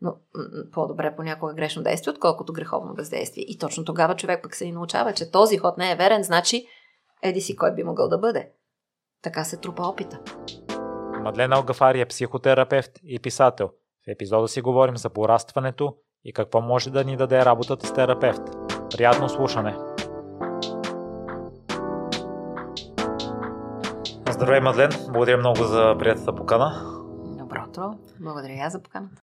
но по-добре понякога грешно действие, отколкото греховно бездействие. И точно тогава човек пък се и научава, че този ход не е верен, значи еди си кой би могъл да бъде. Така се трупа опита. Мадлена Алгафари е психотерапевт и писател. В епизода си говорим за порастването и какво може да ни даде работата с терапевт. Приятно слушане! Здравей, Мадлен! Благодаря много за приятата покана. Добро утро! Благодаря я за поканата.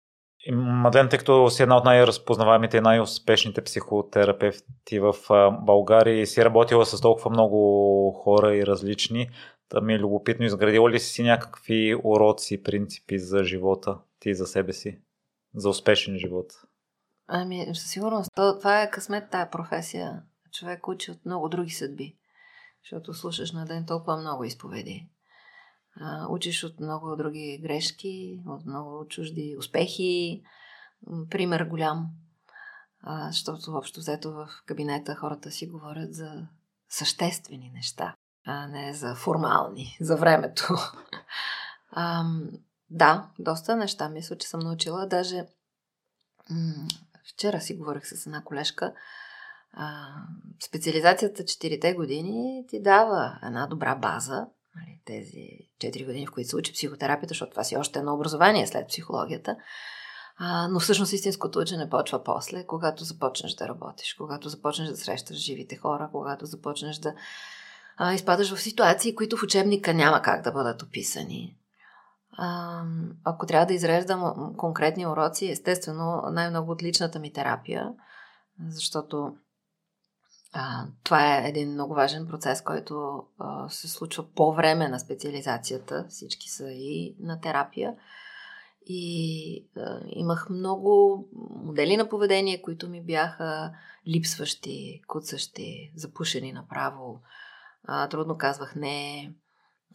Мадлен, тъй като си една от най-разпознаваемите и най-успешните психотерапевти в България и си работила с толкова много хора и различни, да ми е любопитно, изградила ли си някакви уроци, принципи за живота ти за себе си, за успешен живот? Ами, със сигурност. Това е късмет, тая професия. Човек учи от много други съдби, защото слушаш на ден толкова много изповеди учиш от много други грешки, от много чужди успехи. Пример голям, а, защото общо взето в кабинета хората си говорят за съществени неща, а не за формални, за времето. А, да, доста неща мисля, че съм научила. Даже м- вчера си говорих с една колежка. А, специализацията 4 години ти дава една добра база, тези 4 години, в които се учи психотерапията, защото това си още едно образование след психологията. А, но всъщност истинското учене почва после, когато започнеш да работиш, когато започнеш да срещаш живите хора, когато започнеш да а, изпадаш в ситуации, които в учебника няма как да бъдат описани. А, ако трябва да изреждам конкретни уроци, естествено най-много от личната ми терапия, защото а, това е един много важен процес, който а, се случва по време на специализацията. Всички са и на терапия. И а, имах много модели на поведение, които ми бяха липсващи, куцащи, запушени направо. А, трудно казвах не.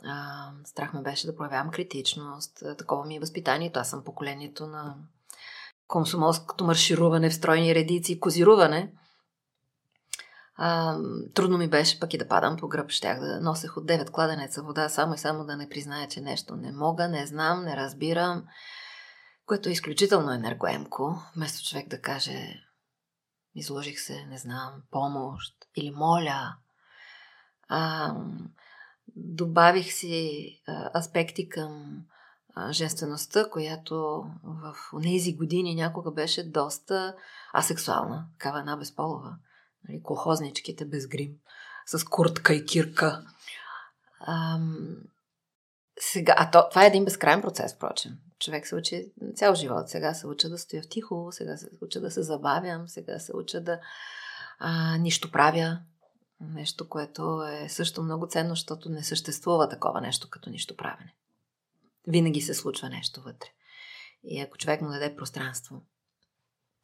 А, страх ме беше да проявявам критичност. А, такова ми е възпитанието. Аз съм поколението на комсомолското маршируване в стройни редици и козируване – а, трудно ми беше пък и да падам по гръб. Щях да носех от 9 кладенеца вода, само и само да не призная, че нещо не мога, не знам, не разбирам, което е изключително енергоемко. Вместо човек да каже изложих се, не знам, помощ или моля. А, добавих си а, аспекти към женствеността, която в тези години някога беше доста асексуална, такава една безполова нали, колхозничките без грим, с куртка и кирка. Ам, сега, а то, това е един безкрайен процес, впрочем. Човек се учи цял живот. Сега се уча да стоя в тихо, сега се уча да се забавям, сега се уча да а, нищо правя. Нещо, което е също много ценно, защото не съществува такова нещо като нищо правене. Винаги се случва нещо вътре. И ако човек му даде пространство,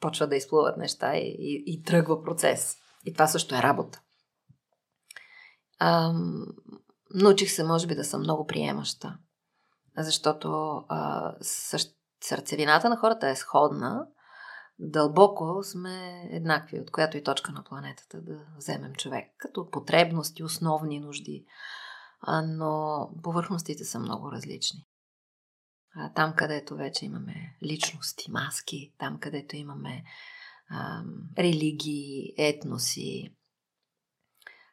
почва да изплуват неща и, и, и тръгва процес. И това също е работа. А, научих се, може би, да съм много приемаща, защото а, същ... сърцевината на хората е сходна. Дълбоко сме еднакви, от която и точка на планетата да вземем човек, като потребности, основни нужди. А, но повърхностите са много различни. А, там, където вече имаме личности, маски, там, където имаме религии, етноси.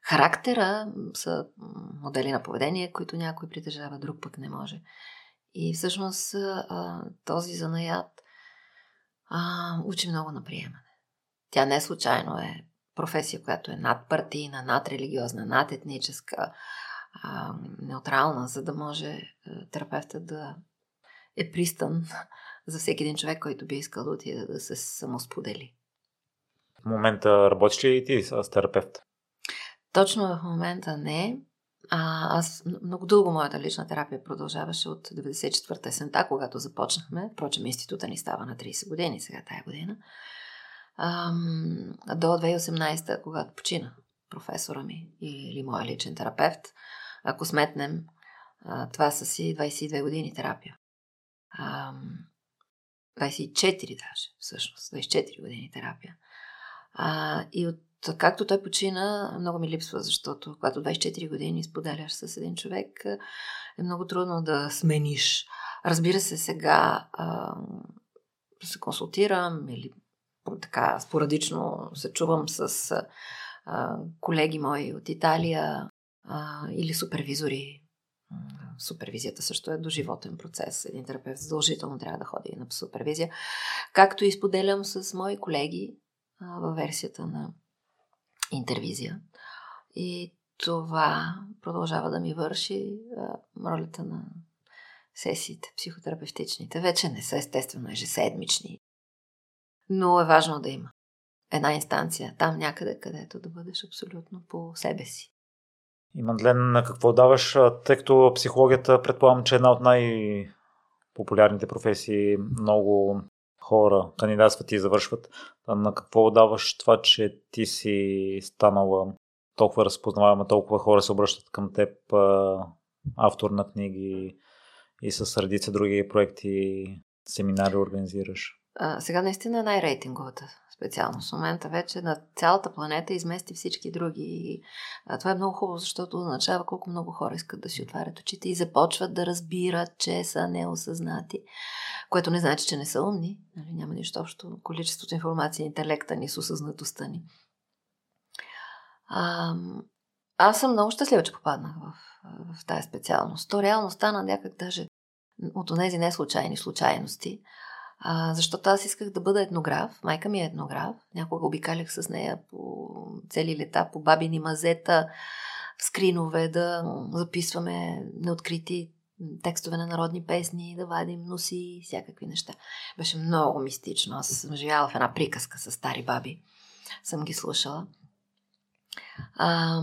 Характера са модели на поведение, които някой притежава, друг пък не може. И всъщност този занаят учи много на приемане. Тя не случайно е професия, която е надпартийна, надрелигиозна, надетническа, неутрална, за да може терапевта да е пристан за всеки един човек, който би искал да отиде да се самосподели. В момента работиш ли и ти с терапевт? Точно в момента не. А, аз много дълго моята лична терапия продължаваше от 94-та есента, когато започнахме. Впрочем, института ни става на 30 години сега тая година. Ам, до 2018-та, когато почина професора ми или моя личен терапевт, ако сметнем, това са си 22 години терапия. Ам, 24 даже, всъщност, 24 години терапия. А, и от както той почина, много ми липсва, защото когато 24 години споделяш с един човек, е много трудно да смениш. Разбира се, сега а, се консултирам или така спорадично се чувам с а, колеги мои от Италия а, или супервизори. Супервизията също е доживотен процес. Един терапевт задължително трябва да ходи на супервизия. Както и споделям с мои колеги във версията на интервизия. И това продължава да ми върши а, ролята на сесиите, психотерапевтичните. Вече не са естествено ежеседмични, но е важно да има една инстанция, там някъде, където да бъдеш абсолютно по себе си. И Мадлен, на какво даваш, тъй като психологията предполагам, че е една от най-популярните професии, много хора кандидатстват и завършват. На какво даваш това, че ти си станала толкова разпознаваема, толкова хора се обръщат към теб, автор на книги и с редица други проекти, семинари организираш? А, сега наистина е най-рейтинговата специалност. В момента вече на цялата планета измести всички други. И, това е много хубаво, защото означава колко много хора искат да си отварят очите и започват да разбират, че са неосъзнати. Което не значи, че не са умни. Нали? Няма нищо общо. Количеството информация, интелекта ни с осъзнатостта ни. А, аз съм много щастлива, че попаднах в, в тази специалност. То реално стана някак даже от тези не случайни случайности. А, защото аз исках да бъда етнограф. Майка ми е етнограф. Някога обикалях с нея по цели лета, по бабини мазета, в скринове, да записваме неоткрити текстове на народни песни, да вадим носи, всякакви неща. Беше много мистично. Аз съм живяла в една приказка с стари баби. Съм ги слушала. А,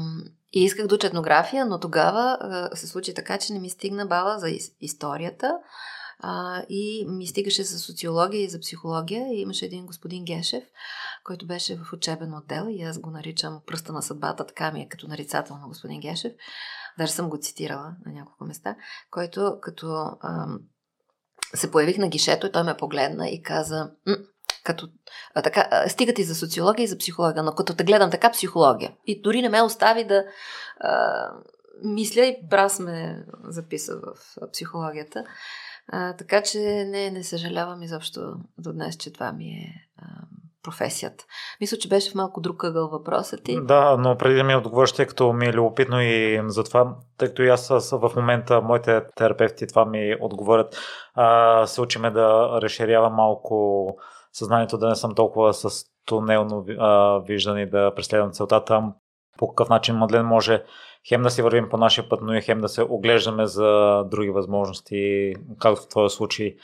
и исках да уча етнография, но тогава а, се случи така, че не ми стигна бала за историята а, и ми стигаше за социология и за психология. И имаше един господин Гешев, който беше в учебен отдел и аз го наричам пръста на съдбата, така ми е като нарицател на господин Гешев. Даже съм го цитирала на няколко места, който като ам, се появих на гишето и той ме погледна и каза, като, а, така, стига ти за социология и за психология, но като те гледам така психология. И дори не ме остави да а, мисля и брас ме записа в психологията. А, така че не, не съжалявам изобщо до днес, че това ми е а, професията. Мисля, че беше в малко друг ъгъл въпросът ти. Да, но преди да ми отговориш, тъй като ми е любопитно и за това, тъй като и аз в момента, моите терапевти това ми отговорят, а, се учиме да разширявам малко съзнанието, да не съм толкова с тунелно а, виждане да преследвам целта там. По какъв начин Мадлен може хем да си вървим по нашия път, но и хем да се оглеждаме за други възможности, както в твоя случай,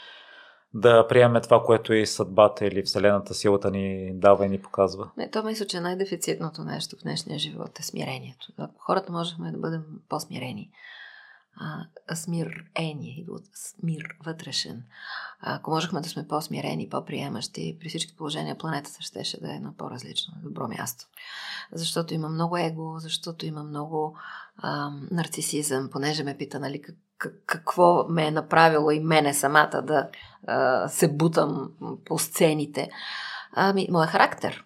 да приемем това, което и съдбата или Вселената силата ни дава и ни показва. Не, то мисля, че най-дефицитното нещо в днешния живот е смирението. Хората можехме да бъдем по-смирени а, смирение, от смир вътрешен. Ако можехме да сме по-смирени, по-приемащи, при всички положения планетата щеше да е на по-различно, добро място. Защото има много его, защото има много а, нарцисизъм, понеже ме пита, нали, как, какво ме е направило и мене самата да а, се бутам по сцените. Ами, моят характер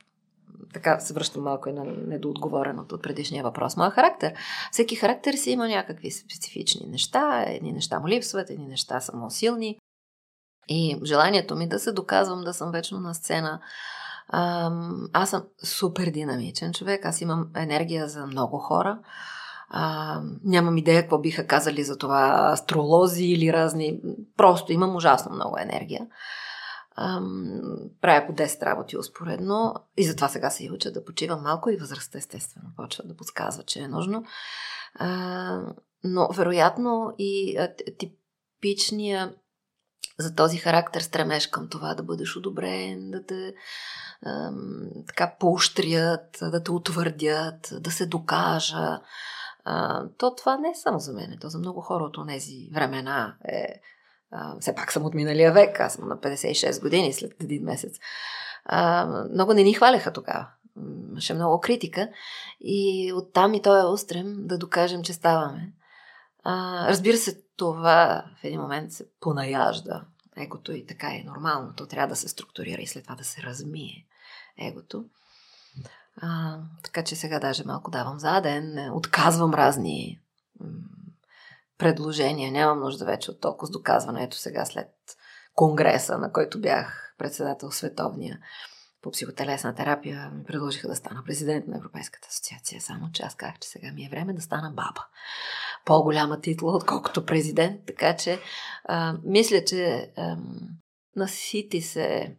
така се връщам малко и на недоотговореното от предишния въпрос. Моя характер. Всеки характер си има някакви специфични неща. Едни неща му липсват, едни неща са му силни. И желанието ми да се доказвам да съм вечно на сцена. аз съм супер динамичен човек. Аз имам енергия за много хора. А, нямам идея какво биха казали за това астролози или разни. Просто имам ужасно много енергия. Ам, правя по 10 работи успоредно и затова сега се и уча да почивам малко и възрастта естествено почва да подсказва, че е нужно. А, но вероятно и а, за този характер стремеш към това да бъдеш одобрен, да те ам, така поощрят, да те утвърдят, да се докажа. А, то това не е само за мен, то за много хора от тези времена е все пак съм от миналия век, аз съм на 56 години след един месец. А, много не ни хваляха тогава. Имаше много критика и оттам и той е устрем да докажем, че ставаме. А, разбира се, това в един момент се понаяжда. Егото и така е нормално. То трябва да се структурира и след това да се размие егото. А, така че сега даже малко давам заден, отказвам разни предложения. Нямам нужда вече от толкова с доказване. Ето сега след конгреса, на който бях председател световния по психотелесна терапия, ми предложиха да стана президент на Европейската асоциация. Само че аз казах, че сега ми е време да стана баба. По-голяма титла, отколкото президент. Така че а, мисля, че а, насити се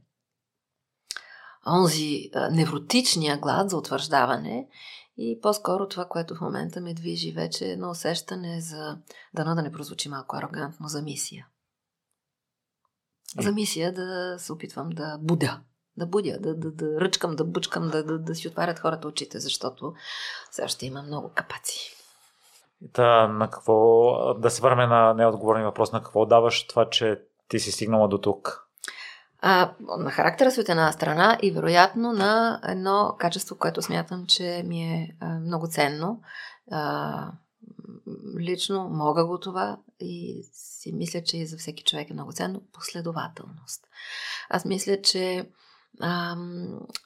онзи а, невротичния глад за утвърждаване и по-скоро това, което в момента ме движи вече е едно усещане за, дано да не прозвучи малко арогантно, за мисия. За мисия да се опитвам да будя. Да будя, да, да, да ръчкам, да бучкам, да, да, да си отварят хората очите, защото все още има много капаци. Та, на какво, да се върнем на неотговорния въпрос, на какво даваш това, че ти си стигнала до тук? А, на характера си от една страна и вероятно на едно качество, което смятам, че ми е а, много ценно. А, лично мога го това и си мисля, че и за всеки човек е много ценно последователност. Аз мисля, че а,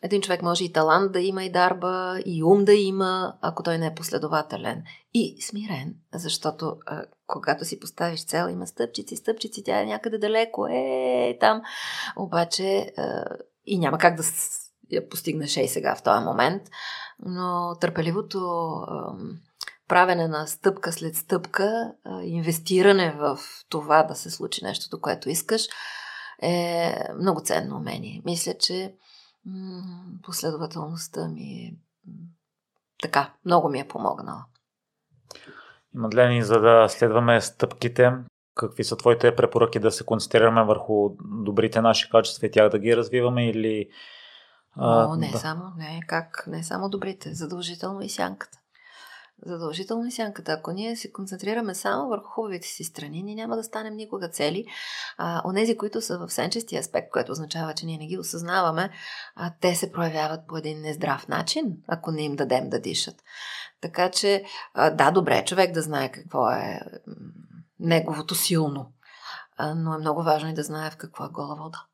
един човек може и талант да има, и дарба, и ум да има, ако той не е последователен. И смирен, защото а, когато си поставиш цел, има стъпчици, стъпчици, тя е някъде далеко, е там. Обаче а, и няма как да я постигнеш и сега в този момент, но търпеливото а, правене на стъпка след стъпка, а, инвестиране в това да се случи нещото, което искаш, е много ценно умение. Мисля, че м- последователността ми е така, много ми е помогнала. Мадлени, за да следваме стъпките, какви са твоите препоръки да се концентрираме върху добрите наши качества и тях да ги развиваме или... А, не, да. само, не, как, не само добрите, задължително и сянката. Задължително и сянката. Ако ние се концентрираме само върху хубавите си страни, ние няма да станем никога цели. А, онези, които са в сенчести аспект, което означава, че ние не ги осъзнаваме, а, те се проявяват по един нездрав начин, ако не им дадем да дишат. Така че, а, да, добре, е човек да знае какво е неговото силно, а, но е много важно и да знае в какво е гола вода.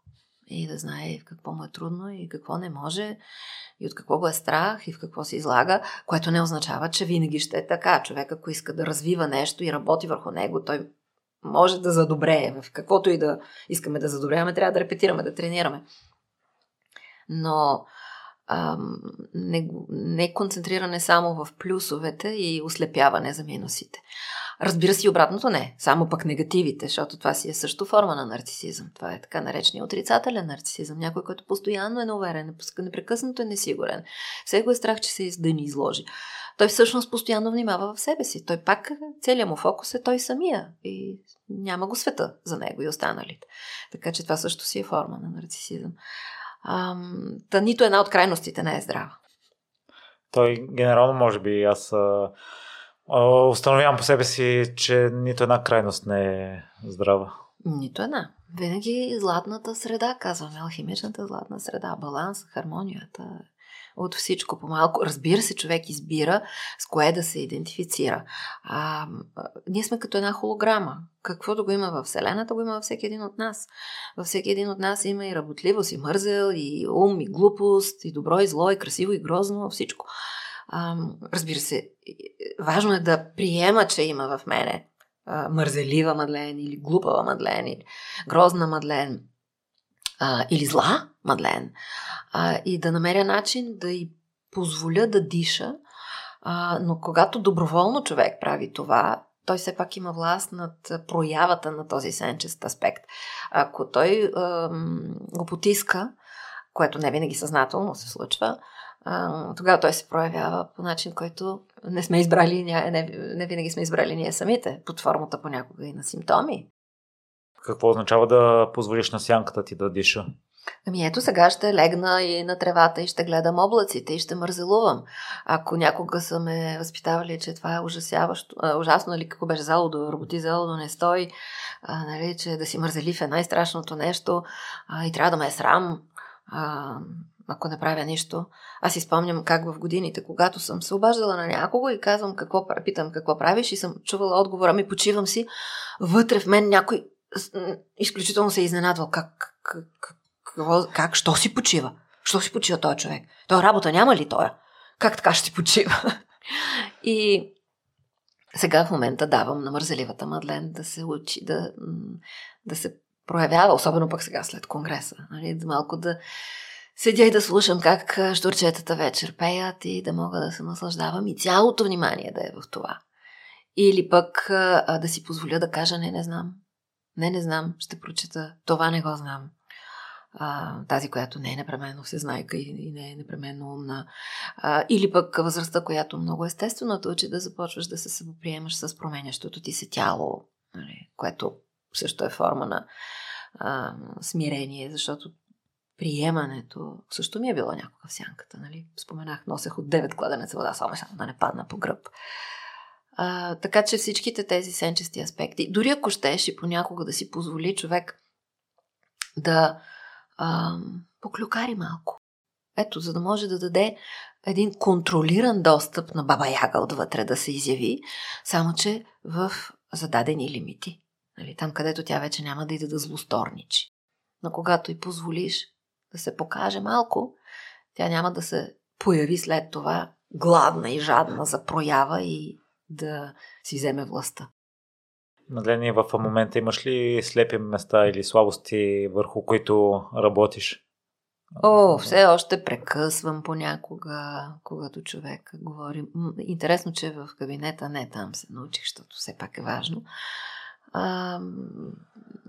И да знае в какво му е трудно и какво не може и от какво го е страх и в какво се излага, което не означава, че винаги ще е така. Човек, ако иска да развива нещо и работи върху него, той може да задобрее. В каквото и да искаме да задобряваме, трябва да репетираме, да тренираме. Но ам, не, не концентриране само в плюсовете и ослепяване за минусите. Разбира се, и обратното не. Само пък негативите, защото това си е също форма на нарцисизъм. Това е така наречения отрицателен нарцисизъм. Някой, който постоянно е неуверен, непрекъснато е несигурен. Все го е страх, че се да ни изложи. Той всъщност постоянно внимава в себе си. Той пак, целият му фокус е той самия. И няма го света за него и останалите. Така че това също си е форма на нарцисизъм. Ам, та нито една от крайностите не е здрава. Той генерално, може би, аз установявам по себе си, че нито една крайност не е здрава. Нито една. Винаги златната среда, казваме, алхимичната златна среда, баланс, хармонията, от всичко по-малко. Разбира се, човек избира с кое да се идентифицира. А, ние сме като една холограма. Каквото го има в Вселената, го има във всеки един от нас. Във всеки един от нас има и работливост, и мързел, и ум, и глупост, и добро, и зло, и красиво, и грозно, всичко. Разбира се, важно е да приема, че има в мене а, мързелива Мадлен или глупава Мадлен или грозна Мадлен а, или зла Мадлен а, и да намеря начин да й позволя да диша, а, но когато доброволно човек прави това, той все пак има власт над проявата на този сенчест аспект. Ако той а, го потиска, което не винаги съзнателно се случва, а, тогава той се проявява по начин, който не сме избрали, не, не, не винаги сме избрали ние самите, под формата понякога и на симптоми. Какво означава да позволиш на сянката ти да диша? Ами ето сега ще легна и на тревата и ще гледам облаците и ще мързелувам. Ако някога са ме възпитавали, че това е ужасяващо, а, ужасно, нали, какво беше залудо, работи залудо, не стой, а, нали, че да си мързелив е най-страшното нещо а, и трябва да ме е срам, а, ако не правя нищо. Аз си спомням как в годините, когато съм се обаждала на някого и казвам какво, питам какво правиш и съм чувала отговора ми, почивам си, вътре в мен някой изключително се е изненадвал. Как, как, как, как, що си почива? Що си почива този човек? Той работа няма ли той? Как така ще си почива? И сега в момента давам на мързеливата Мадлен да се учи, да, да се проявява, особено пък сега след Конгреса. Нали, малко да седя и да слушам как штурчетата вечер пеят и да мога да се наслаждавам и цялото внимание да е в това. Или пък а, да си позволя да кажа не, не знам. Не, не знам, ще прочета. Това не го знам. А, тази, която не е непременно всезнайка и, и не е непременно умна. А, или пък възрастта, която много естествено те учи да започваш да се самоприемаш с променящото ти се тяло, нали, което също е форма на а, смирение, защото приемането също ми е било някога в сянката. Нали? Споменах, носех от 9 кладенеца вода, само да не падна по гръб. А, така че всичките тези сенчести аспекти, дори ако щеш и понякога да си позволи човек да а, поклюкари малко. Ето, за да може да даде един контролиран достъп на Баба Яга отвътре да се изяви, само че в зададени лимити. Нали, там, където тя вече няма да иде да злосторничи. Но когато и позволиш да се покаже малко, тя няма да се появи след това гладна и жадна за проява и да си вземе властта. Мадлени, в момента имаш ли слепи места или слабости, върху които работиш? О, все още прекъсвам понякога, когато човек говори. Интересно, че в кабинета не там се научих, защото все пак е важно. А,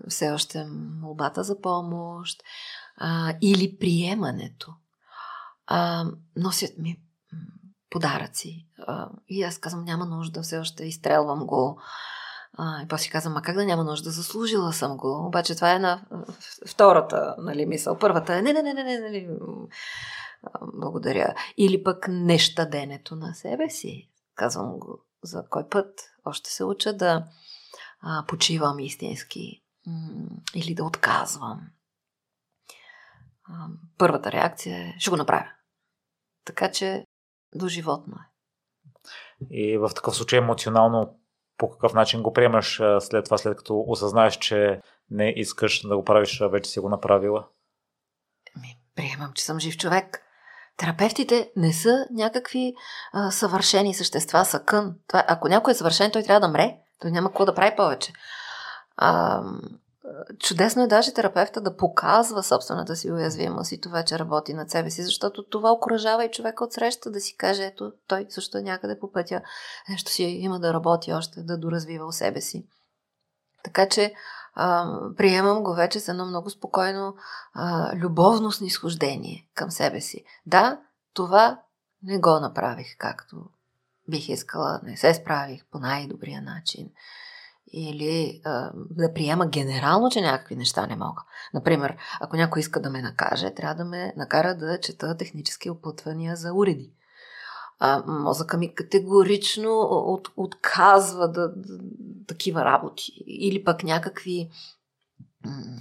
все още молбата за помощ а, или приемането. А, носят ми подаръци. А, и аз казвам, няма нужда, все още изстрелвам го. А, и после казвам, а как да няма нужда? Заслужила съм го. Обаче това е на втората нали, мисъл. Първата е, не, не, не, не, не, не, благодаря. Или пък нещаденето на себе си. Казвам го за кой път. Още се уча да а, почивам истински. Или да отказвам. А, първата реакция е, ще го направя. Така че до животно е. И в такъв случай емоционално по какъв начин го приемаш след това, след като осъзнаеш, че не искаш да го правиш, а вече си го направила? Ми, приемам, че съм жив човек. Терапевтите не са някакви а, съвършени същества, са кън. Това, ако някой е съвършен, той трябва да мре. Той няма какво да прави повече. А, чудесно е даже терапевта да показва собствената си уязвимост и това, че работи над себе си, защото това окоръжава и човека от среща да си каже, ето, той също е някъде по пътя, нещо си има да работи още, да доразвива у себе си. Така че а, приемам го вече с едно много спокойно а, любовно снисхождение към себе си. Да, това не го направих както бих искала, не се справих по най-добрия начин или а, да приема генерално, че някакви неща не мога. Например, ако някой иска да ме накаже, трябва да ме накара да чета технически опътвания за уреди. А, мозъка ми категорично от, отказва да, да, такива работи. Или пък някакви м-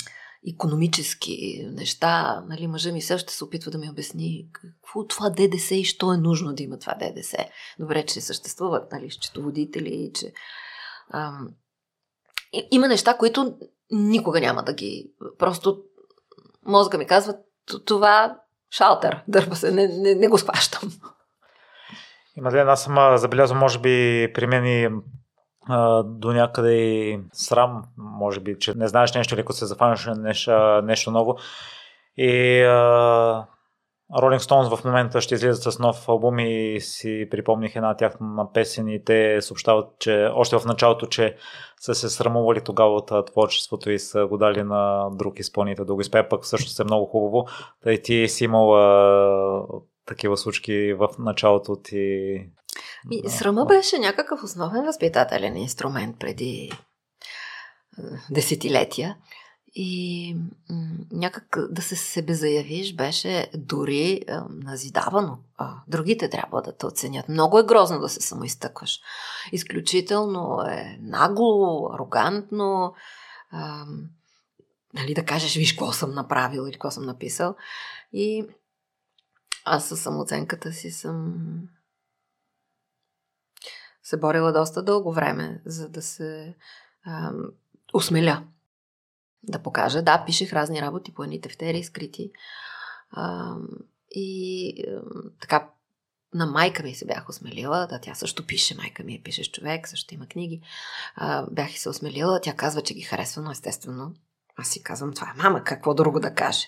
економически неща. Нали, мъжа ми все ще се опитва да ми обясни какво това ДДС и що е нужно да има това ДДС. Добре, че съществуват нали, счетоводители, че ам, има неща, които никога няма да ги... Просто мозъка ми казва, това шалтер, дърпа се, не, не, не го схващам. Има ли аз съм забелязал, може би при мен и до някъде и срам, може би, че не знаеш нещо или ако се зафанеш нещо, нещо ново. И Rolling Stones в момента ще излизат с нов албум и си припомних една тяхна песен и те съобщават, че още в началото, че са се срамували тогава от творчеството и са го дали на друг изпълнител да го изпее, пък всъщност е много хубаво. И ти си имал а, такива случки в началото ти. И, срама беше някакъв основен възпитателен инструмент преди десетилетия. И някак да се себе заявиш беше дори е, назидавано. А, другите трябва да те оценят. Много е грозно да се самоизтъкваш. Изключително е нагло, арогантно. А, нали, да кажеш, виж какво съм направил или какво съм написал. И аз със самооценката си съм се борила доста дълго време, за да се а, осмеля да покажа. Да, пишех разни работи по едни тефтери, скрити. А, и а, така, на майка ми се бях осмелила, да, тя също пише, майка ми е пишеш човек, също има книги. А, бях и се осмелила, тя казва, че ги харесва, но естествено Аз си казвам, това е мама, какво друго да каже.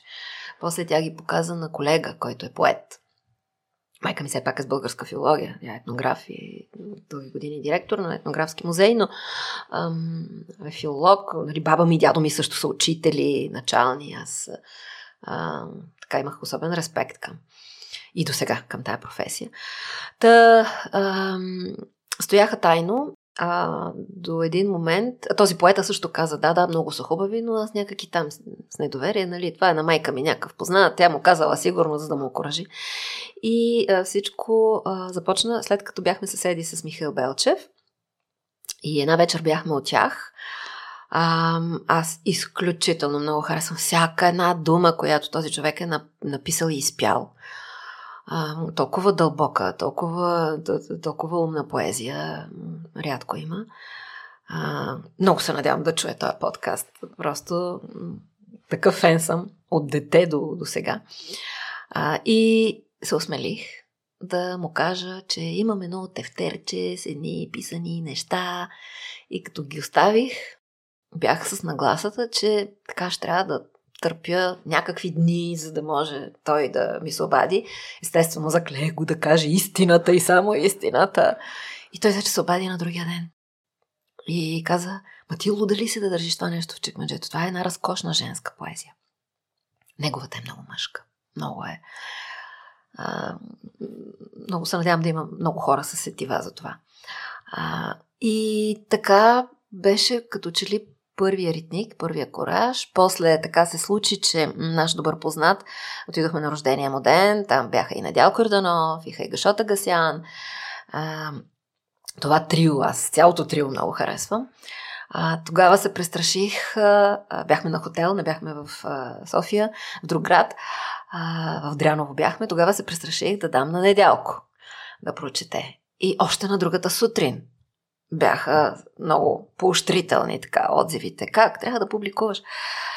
После тя ги показа на колега, който е поет. Майка ми все пак е с българска филология. Тя е етнограф и дълги години директор на етнографски музей, но ам, е филолог. Нали, баба ми и дядо ми също са учители, начални. Аз а, така имах особен респект към и до сега към тая професия. Та, ам, стояха тайно а, до един момент, този поета също каза, да, да, много са хубави, но аз някак и там с недоверие, нали, това е на майка ми някакъв познат, тя му казала сигурно, за да му окоръжи. И а, всичко а, започна след като бяхме съседи с Михаил Белчев и една вечер бяхме от тях. А, аз изключително много харесвам всяка една дума, която този човек е написал и изпял а, толкова дълбока, толкова, толкова умна поезия рядко има. А, много се надявам да чуя този подкаст. Просто такъв фен съм от дете до, до сега. А, и се осмелих да му кажа, че имам едно тефтерче с едни писани неща и като ги оставих, бях с нагласата, че така ще трябва да търпя някакви дни, за да може той да ми се обади. Естествено, заклея го да каже истината и само истината. И той вече се обади на другия ден. И каза, ма ти луда ли си да държиш това нещо в чекмеджето? Това е една разкошна женска поезия. Неговата е много мъжка. Много е. А, много се надявам да има много хора с сетива за това. А, и така беше като че ли първия ритник, първия кораж. После така се случи, че наш добър познат отидохме на рождения му ден. Там бяха и Надял Корданов, и Хайгашота Гасян. А, това трио, аз цялото трио много харесвам. А, тогава се престраших. А, бяхме на хотел, не бяхме в а, София, в друг град. А, в Дряново бяхме. Тогава се престраших да дам на Недялко да прочете. И още на другата сутрин бяха много поощрителни така отзивите. Как? Трябва да публикуваш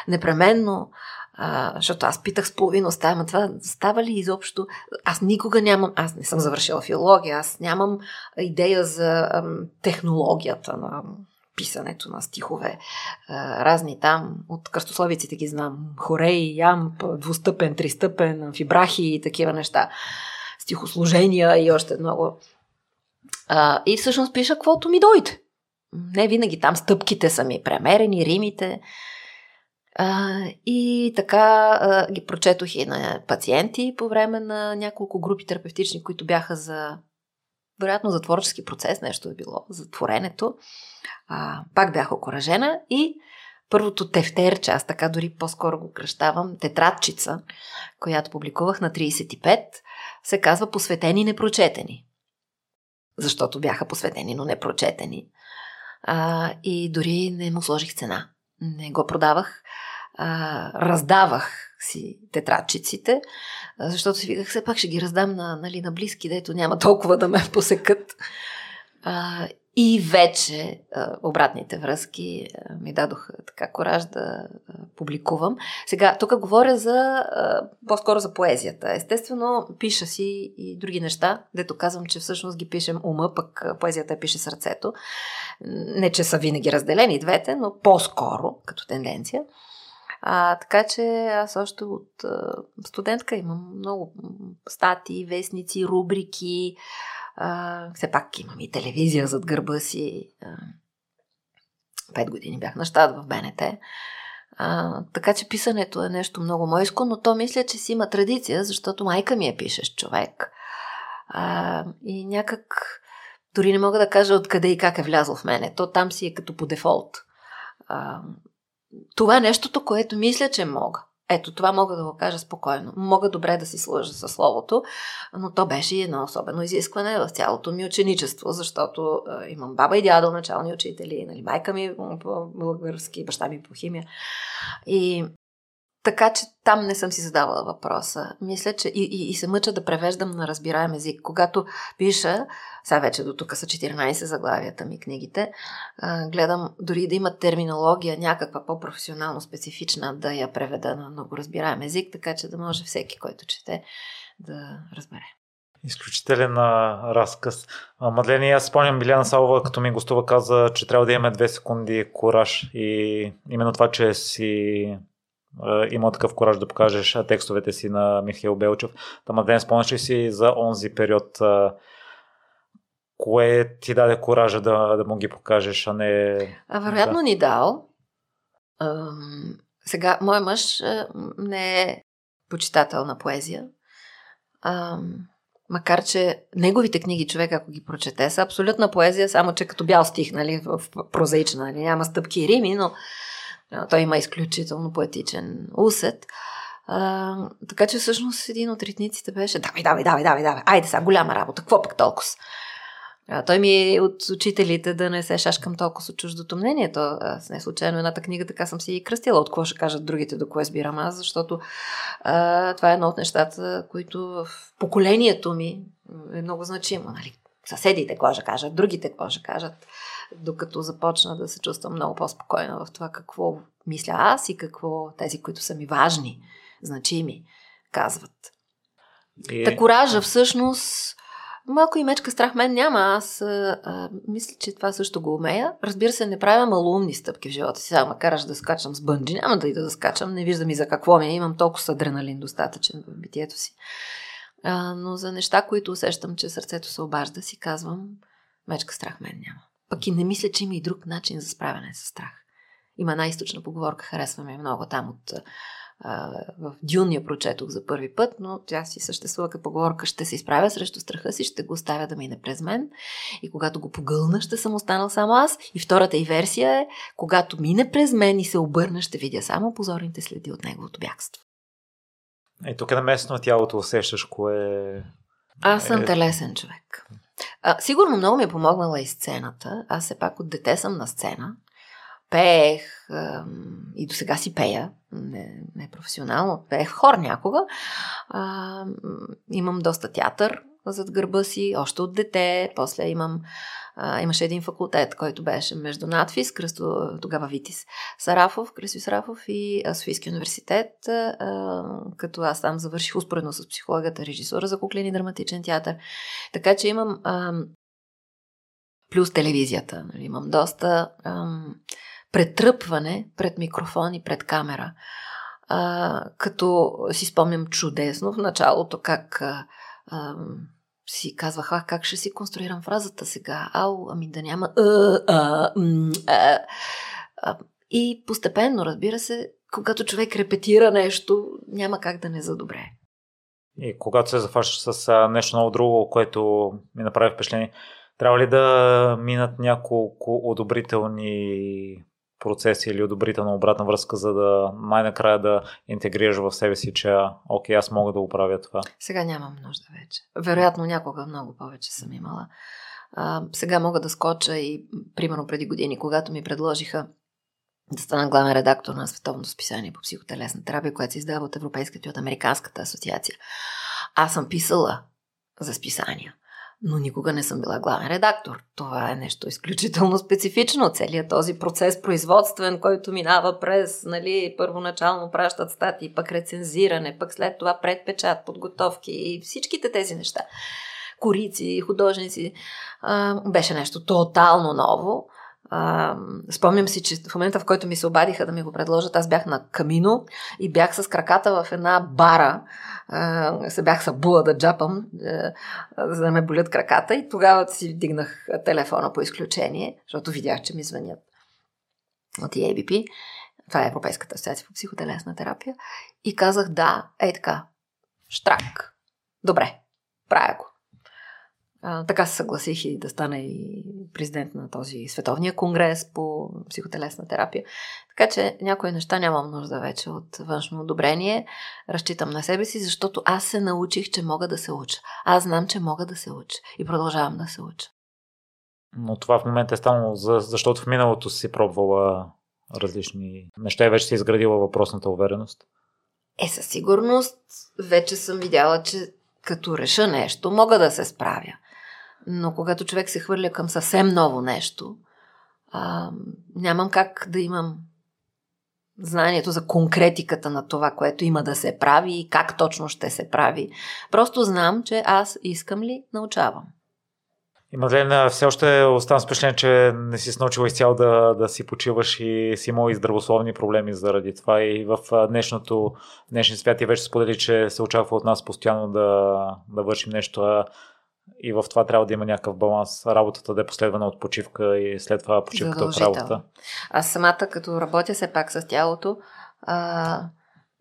непременно. А, защото аз питах с половина оставя, ама това става ли изобщо? Аз никога нямам, аз не съм завършила филология, аз нямам идея за ам, технологията на писането на стихове. А, разни там, от кръстословиците ги знам. Хорей, ямп, двустъпен, тристъпен, амфибрахи и такива неща. Стихосложения и още много а, и всъщност пиша каквото ми дойде. Не винаги там стъпките са ми премерени, римите. А, и така а, ги прочетох и на пациенти по време на няколко групи терапевтични, които бяха за, вероятно, за творчески процес, нещо е било, за творенето. А, пак бях окоръжена и първото тефтерче, аз така дори по-скоро го кръщавам, тетрадчица, която публикувах на 35, се казва Посветени непрочетени защото бяха посветени, но не прочетени. А, и дори не му сложих цена. Не го продавах. А, раздавах си тетрадчиците, защото си виках, все пак ще ги раздам на, нали, на близки, дето няма толкова да ме посекат. А, и вече обратните връзки ми дадоха така кораж да публикувам. Сега, тук говоря за по-скоро за поезията. Естествено, пиша си и други неща, дето казвам, че всъщност ги пишем ума, пък поезията пише сърцето. Не, че са винаги разделени двете, но по-скоро, като тенденция. А, така че аз още от студентка имам много статии, вестници, рубрики, все пак имам и телевизия зад гърба си. Пет години бях на щат в БНТ. А, така че писането е нещо много мойско, но то мисля, че си има традиция, защото майка ми е пишеш човек. А, и някак дори не мога да кажа откъде и как е влязло в мене. То там си е като по дефолт. А, това е нещото, което мисля, че мога. Ето, това мога да го кажа спокойно. Мога добре да си служа със словото, но то беше едно особено изискване в цялото ми ученичество, защото е, имам баба и дядо, начални учители, нали, майка ми по български, баща ми по химия. И така че там не съм си задавала въпроса. Мисля, че и, и, и се мъча да превеждам на разбираем език. Когато пиша, сега вече до тук са 14 заглавията ми книгите, а, гледам дори да има терминология някаква по-професионално специфична, да я преведа на много разбираем език, така че да може всеки, който чете, да разбере. Изключителен разказ. А, Мадлени, аз спомням Биляна Салова, като ми гостува, каза, че трябва да имаме две секунди кораж и именно това, че си имал такъв кораж да покажеш текстовете си на Михаил Белчев. Та, Мадлен, спомняш ли си за онзи период, а, кое ти даде коража да, да му ги покажеш, а не... А вероятно да. ни дал. Ам, сега, мой мъж не е почитател на поезия. Ам, макар, че неговите книги, човек, ако ги прочете, са абсолютна поезия, само че като бял стих, нали, в прозаична, нали, няма стъпки и рими, но той има изключително поетичен усет. А, така че всъщност един от ритниците беше давай, давай, давай, давай, давай, айде сега, голяма работа, какво пък толкова? А, той ми е от учителите да не се шашкам толкова с чуждото мнение. То, аз не случайно едната книга така съм си и кръстила. От какво ще кажат другите, до кое сбирам аз, защото а, това е едно от нещата, които в поколението ми е много значимо. Нали? Съседите какво ще кажат, другите какво ще кажат, докато започна да се чувствам много по-спокойна в това какво мисля аз и какво тези, които са ми важни, значими, казват. И... Та коража всъщност Малко и мечка страх мен няма. Аз а, мисля, че това също го умея. Разбира се, не правя малумни стъпки в живота си. Сега ма караш да скачам с бънджи. Няма да ида да скачам. Не виждам и за какво ми. Е. Имам толкова адреналин достатъчен в битието си. А, но за неща, които усещам, че сърцето се обажда, си казвам, мечка страх мен няма. Пък и не мисля, че има и друг начин за справяне с страх. Има една източна поговорка, харесва ми много там от в Дюн я прочетох за първи път, но тя си съществува като поговорка. Ще се изправя срещу страха си, ще го оставя да мине през мен. И когато го погълна, ще съм останал само аз. И втората и версия е, когато мине през мен и се обърна, ще видя само позорните следи от неговото бягство. И тук е на местно тялото усещаш кое Аз съм е... телесен човек. А, сигурно много ми е помогнала и сцената. Аз все пак от дете съм на сцена пеех и до сега си пея, не, не професионално, пеех хор някога. А, имам доста театър зад гърба си, още от дете, после имам а, имаше един факултет, който беше между надфис, Кръсто, тогава Витис Сарафов, Кръсто Сарафов и Софийски университет, а, като аз там завърших успоредно с психологията, режисура за куклен и драматичен театър. Така че имам а, плюс телевизията. Нали, имам доста ам, претръпване пред микрофон и пред камера. А, като си спомням чудесно в началото как а, а, си казвах, а, как ще си конструирам фразата сега? Ау, ами да няма а, а, а, а. И постепенно, разбира се, когато човек репетира нещо, няма как да не задобре. И когато се зафащаш с нещо много друго, което ми направи впечатление, трябва ли да минат няколко одобрителни процеси или одобрителна обратна връзка, за да най-накрая да интегрираш в себе си, че окей, аз мога да го правя това? Сега нямам нужда вече. Вероятно някога много повече съм имала. А, сега мога да скоча и, примерно преди години, когато ми предложиха да стана главен редактор на световното списание по психотелесна терапия, което се издава от Европейската и от Американската асоциация. Аз съм писала за списания но никога не съм била главен редактор. Това е нещо изключително специфично. Целият този процес производствен, който минава през, нали, първоначално пращат статии, пък рецензиране, пък след това предпечат, подготовки и всичките тези неща. Корици, художници. А, беше нещо тотално ново. Спомням си, че в момента, в който ми се обадиха да ми го предложат, аз бях на камино и бях с краката в една бара. А, се бях събула да джапам, а, за да ме болят краката и тогава си дигнах телефона по изключение, защото видях, че ми звънят от EABP. Това е Европейската асоциация по психотелесна терапия. И казах да, ей така, штрак. Добре, правя го. А, така се съгласих и да стана и президент на този световния конгрес по психотелесна терапия. Така че някои неща нямам нужда вече от външно одобрение. Разчитам на себе си, защото аз се научих, че мога да се уча. Аз знам, че мога да се уча и продължавам да се уча. Но това в момента е станало, защото в миналото си пробвала различни неща и вече си изградила въпросната увереност. Е, със сигурност вече съм видяла, че като реша нещо, мога да се справя. Но когато човек се хвърля към съвсем ново нещо, а, нямам как да имам знанието за конкретиката на това, което има да се прави и как точно ще се прави. Просто знам, че аз искам ли научавам. И Мадлен, все още оставам с впечатление, че не си научила изцяло да, да си почиваш и си имал и здравословни проблеми заради това. И в днешното, днешния свят и вече сподели, че се очаква от нас постоянно да, да вършим нещо. И в това трябва да има някакъв баланс. Работата да е последвана от почивка и след това почивката от работа. Аз самата, като работя се пак с тялото, а,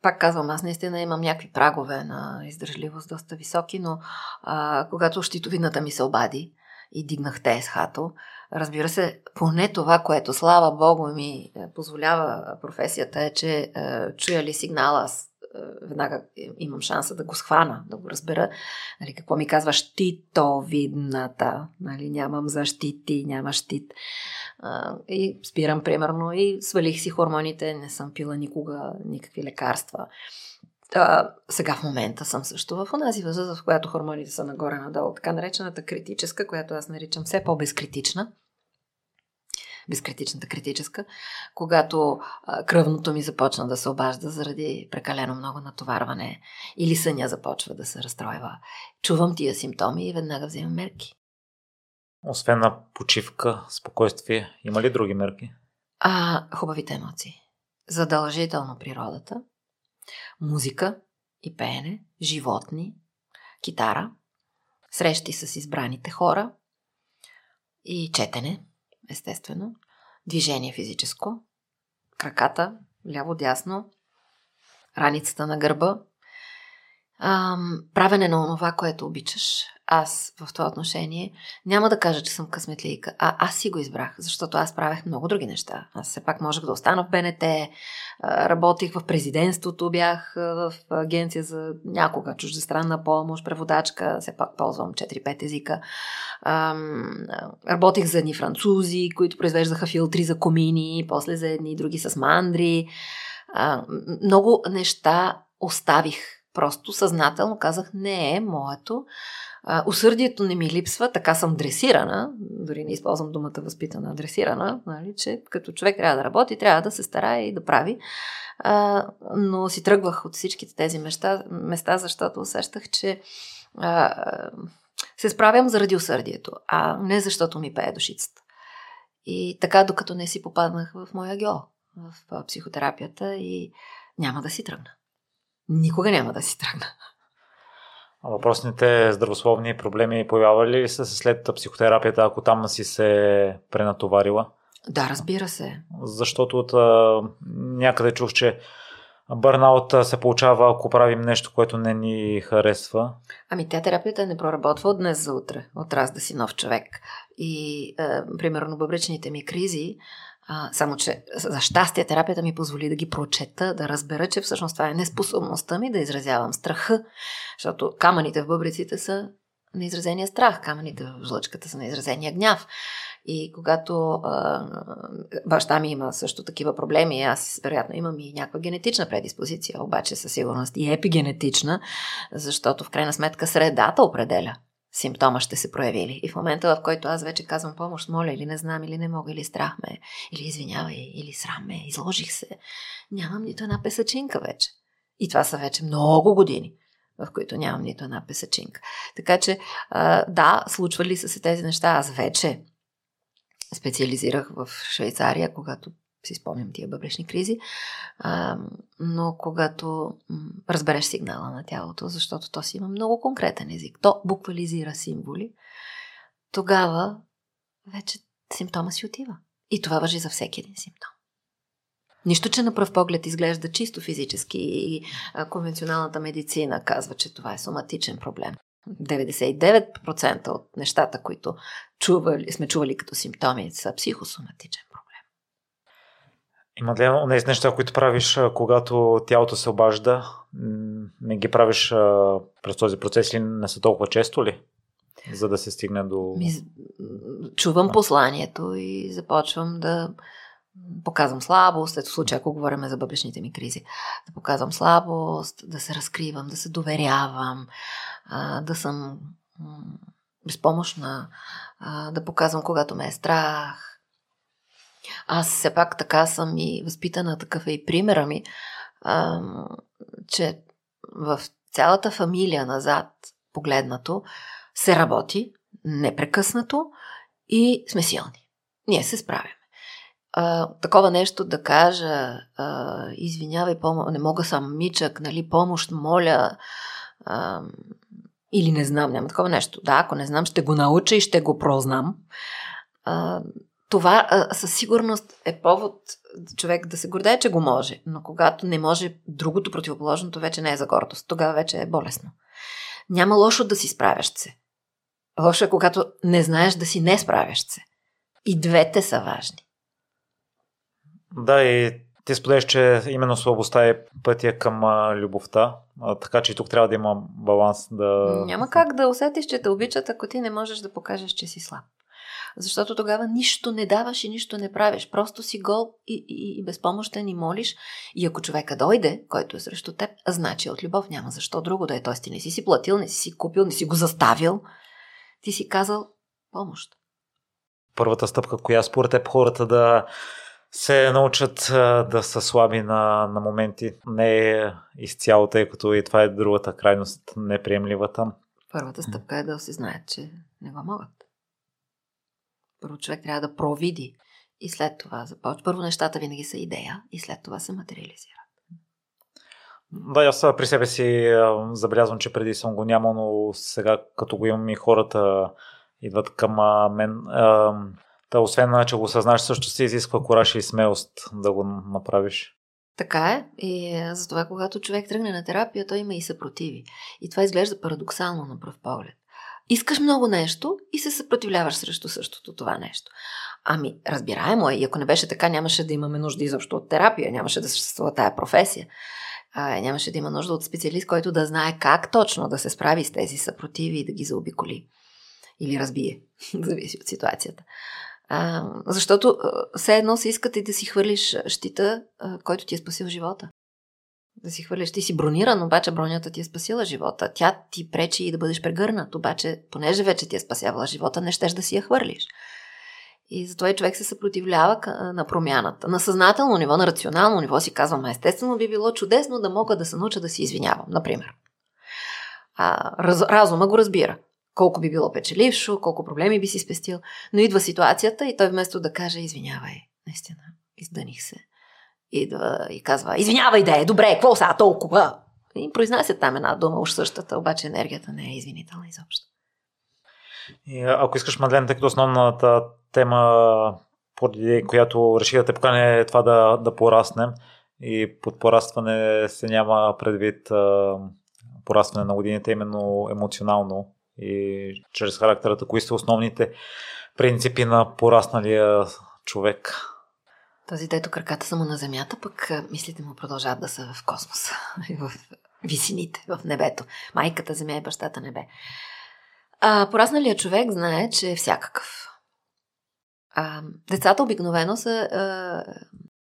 пак казвам, аз наистина имам някакви прагове на издържливост доста високи, но а, когато щитовидната ми се обади, и дигнах ТСХ-то. Разбира се, поне това, което слава Богу ми е, позволява професията е, че е, чуя ли сигнала, аз веднага имам шанса да го схвана, да го разбера. Нали, какво ми казва щитовидната? Нали, нямам защити, няма щит. И спирам, примерно, и свалих си хормоните, не съм пила никога никакви лекарства. А, сега в момента съм също в онази възраст, в която хормоните са нагоре-надолу. Така наречената критическа, която аз наричам все по-безкритична. Безкритичната критическа, когато а, кръвното ми започна да се обажда заради прекалено много натоварване или съня започва да се разстройва. Чувам тия симптоми и веднага вземам мерки. Освен на почивка, спокойствие, има ли други мерки? А, хубавите емоции. Задължително природата, музика и пеене, животни, китара, срещи с избраните хора и четене, естествено, движение физическо, краката, ляво-дясно, раницата на гърба, ам, правене на онова, което обичаш, аз в това отношение няма да кажа, че съм късметлийка, а аз си го избрах, защото аз правех много други неща. Аз все пак можех да остана в БНТ, работих в президентството, бях в агенция за някога чуждестранна помощ, преводачка, все пак ползвам 4-5 езика. Работих за едни французи, които произвеждаха филтри за комини, после за едни други с мандри. Много неща оставих Просто съзнателно казах, не е моето. А, усърдието не ми липсва, така съм дресирана, дори не използвам думата възпитана, дресирана, нали, че като човек трябва да работи, трябва да се старае и да прави. А, но си тръгвах от всичките тези места, места защото усещах, че а, се справям заради усърдието, а не защото ми пее душицата. И така, докато не си попаднах в моя гео, в психотерапията и няма да си тръгна. Никога няма да си тръгна. Въпросните здравословни проблеми появявали ли са след психотерапията, ако там си се пренатоварила? Да, разбира се. Защото от а, някъде чух, че бърнаут се получава, ако правим нещо, което не ни харесва. Ами тя терапията не проработва от днес за утре, от раз да си нов човек. И, е, примерно, бъбречните ми кризи, а, само, че за щастие терапията ми позволи да ги прочета, да разбера, че всъщност това е неспособността ми да изразявам страха, защото камъните в бъбриците са неизразения страх, камъните в жлъчката са неизразения гняв. И когато а, баща ми има също такива проблеми, аз вероятно имам и някаква генетична предиспозиция, обаче със сигурност и епигенетична, защото в крайна сметка средата определя симптома ще се проявили. И в момента, в който аз вече казвам помощ, моля, или не знам, или не мога, или страх ме, или извинявай, или срам ме, изложих се, нямам нито една песачинка вече. И това са вече много години, в които нямам нито една песачинка. Така че, да, случвали са се тези неща. Аз вече специализирах в Швейцария, когато си спомням тия бъбречни кризи, а, но когато разбереш сигнала на тялото, защото то си има много конкретен език, то буквализира символи, тогава вече симптома си отива. И това въжи за всеки един симптом. Нищо, че на пръв поглед изглежда чисто физически и конвенционалната медицина казва, че това е соматичен проблем. 99% от нещата, които чували, сме чували като симптоми, са психосоматичен има ли тези неща, които правиш, когато тялото се обажда? Не ги правиш през този процес или не са толкова често ли? За да се стигне до... Ми, чувам а. посланието и започвам да показвам слабост, ето в случая, ако говорим за бъбречните ми кризи, да показвам слабост, да се разкривам, да се доверявам, да съм безпомощна, да показвам когато ме е страх, Аз все пак така съм и възпитана, такъв е и примера ми, а, че в цялата фамилия назад погледнато се работи непрекъснато и сме силни. Ние се справяме. А, такова нещо да кажа, а, извинявай, пом- не мога сам мичък, нали, помощ, моля, а, или не знам, няма такова нещо. Да, ако не знам, ще го науча и ще го прознам. А, това а, със сигурност е повод човек да се гордее, че го може, но когато не може другото противоположното, вече не е за гордост. Тогава вече е болесно. Няма лошо да си справяш се. Лошо е, когато не знаеш да си не справяш се. И двете са важни. Да, и ти споделяш, че именно слабостта е пътя към а, любовта, а, така че и тук трябва да има баланс да... Няма как да усетиш, че те обичат, ако ти не можеш да покажеш, че си слаб. Защото тогава нищо не даваш и нищо не правиш. Просто си гол и, и, и безпомощен и молиш. И ако човека дойде, който е срещу теб, значи от любов няма защо друго да е. Тоест ти не си си платил, не си си купил, не си го заставил. Ти си казал помощ. Първата стъпка, коя според теб хората да се научат да са слаби на, на моменти. Не е изцяло, тъй като и това е другата крайност, неприемливата. Първата стъпка е да се знаят, че не го могат. Първо човек трябва да провиди и след това започва. Първо нещата винаги са идея и след това се материализират. Да, аз при себе си забелязвам, че преди съм го нямал, но сега като го имам и хората идват към мен. Та, освен че го съзнаеш, също се изисква кораж и смелост да го направиш. Така е. И затова, когато човек тръгне на терапия, той има и съпротиви. И това изглежда парадоксално на пръв поглед. Искаш много нещо и се съпротивляваш срещу същото това нещо. Ами, разбираемо е. И ако не беше така, нямаше да имаме нужда изобщо от терапия, нямаше да съществува тая професия. А, нямаше да има нужда от специалист, който да знае как точно да се справи с тези съпротиви и да ги заобиколи. Или разбие. Зависи от ситуацията. А, защото все едно се искате да си хвърлиш щита, който ти е спасил живота. Да си хвърлиш, ти си брониран, обаче бронята ти е спасила живота. Тя ти пречи и да бъдеш прегърнат, обаче, понеже вече ти е спасявала живота, не щеш да си я хвърлиш. И затова и човек се съпротивлява на промяната. На съзнателно ниво, на рационално ниво си казвам, естествено би било чудесно да мога да се науча да си извинявам, например. А, раз, разума го разбира колко би било печелившо, колко проблеми би си спестил. Но идва ситуацията и той вместо да каже, извинявай, наистина, издъних се. Идва и казва, извинявай да е, добре, какво са толкова? И произнася там една дума, уж същата, обаче енергията не е извинителна изобщо. И ако искаш, Мадлен, тъй като основната тема, поради която реши да те покане е това да, да пораснем и под порастване се няма предвид а, порастване на годините, именно емоционално и чрез характерата, кои са основните принципи на порасналия човек. Този, дето краката са му на земята, пък мислите му продължават да са в космоса, в висините, в небето. Майката земя и бащата небе. А, порасналият човек знае, че е всякакъв. А, децата обикновено са а,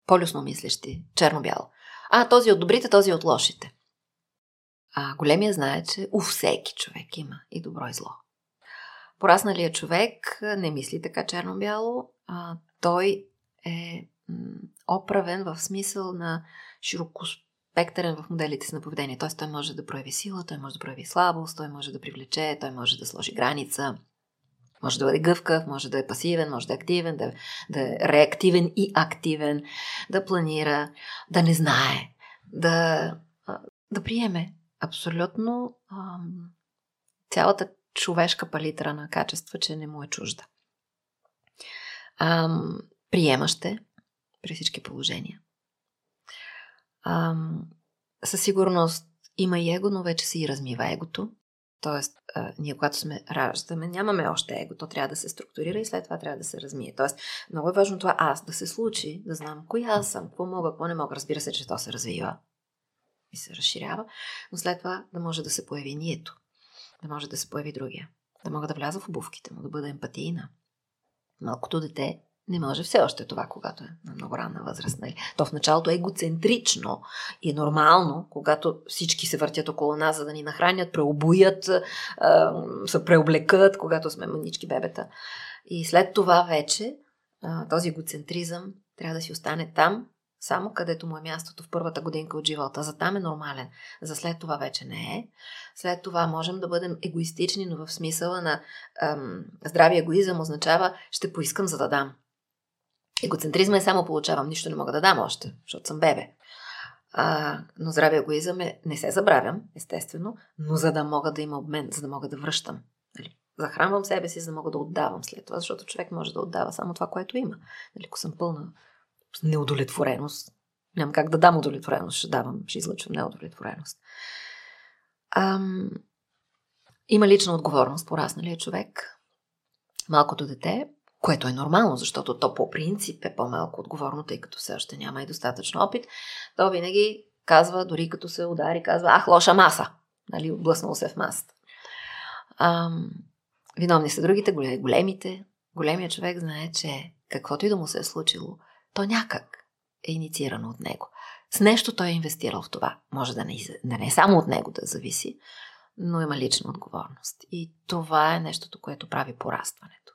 полюсно мислещи, черно-бяло. А, този от добрите, този от лошите. А големия знае, че у всеки човек има и добро и зло. Порасналият човек не мисли така черно-бяло, а той е оправен в смисъл на широкоспектърен в моделите си на поведение. Т.е. той може да прояви сила, той може да прояви слабост, той може да привлече, той може да сложи граница, може да бъде гъвкав, може да е пасивен, може да е активен, да, да е реактивен и активен, да планира, да не знае, да, да приеме абсолютно ам, цялата човешка палитра на качества, че не му е чужда. Ам, приемаще при всички положения. Ам, със сигурност има и его, но вече се и размива егото. Тоест, а, ние когато сме раждаме, нямаме още его. То трябва да се структурира и след това трябва да се размие. Тоест, много е важно това аз да се случи, да знам коя съм, какво мога, какво не мога. Разбира се, че то се развива и се разширява, но след това да може да се появи нието, да може да се появи другия, да мога да вляза в обувките му, да бъда емпатийна. Малкото дете не може все още това, когато е на много ранна възраст. Нали? То в началото е егоцентрично и е нормално, когато всички се въртят около нас, за да ни нахранят, преобуят, се преоблекат, когато сме манички бебета. И след това вече този егоцентризъм трябва да си остане там, само където му е мястото в първата годинка от живота. За там е нормален. За след това вече не е. След това можем да бъдем егоистични, но в смисъла на ам, здрави егоизъм означава ще поискам за да дам. Егоцентризма е само получавам, нищо не мога да дам още, защото съм бебе. А, но здрави егоизъм е не се забравям, естествено, но за да мога да има обмен, за да мога да връщам. Нали? Захранвам себе си, за да мога да отдавам след това, защото човек може да отдава само това, което има. Нали, ако съм пълна неудовлетвореност, нямам как да дам удовлетвореност, ще давам, ще излъчвам неудовлетвореност. Ам, има лична отговорност, порасналия човек. Малкото дете, което е нормално, защото то по принцип е по-малко отговорно, тъй като все още няма и достатъчно опит, то винаги казва, дори като се удари, казва, ах, лоша маса. Нали, облъснало се в масата. Ам, виновни са другите, големите. Големият човек знае, че каквото и да му се е случило, то някак е инициирано от него. С нещо той е инвестирал в това. Може да не, да не е само от него да зависи, но има лична отговорност. И това е нещото, което прави порастването.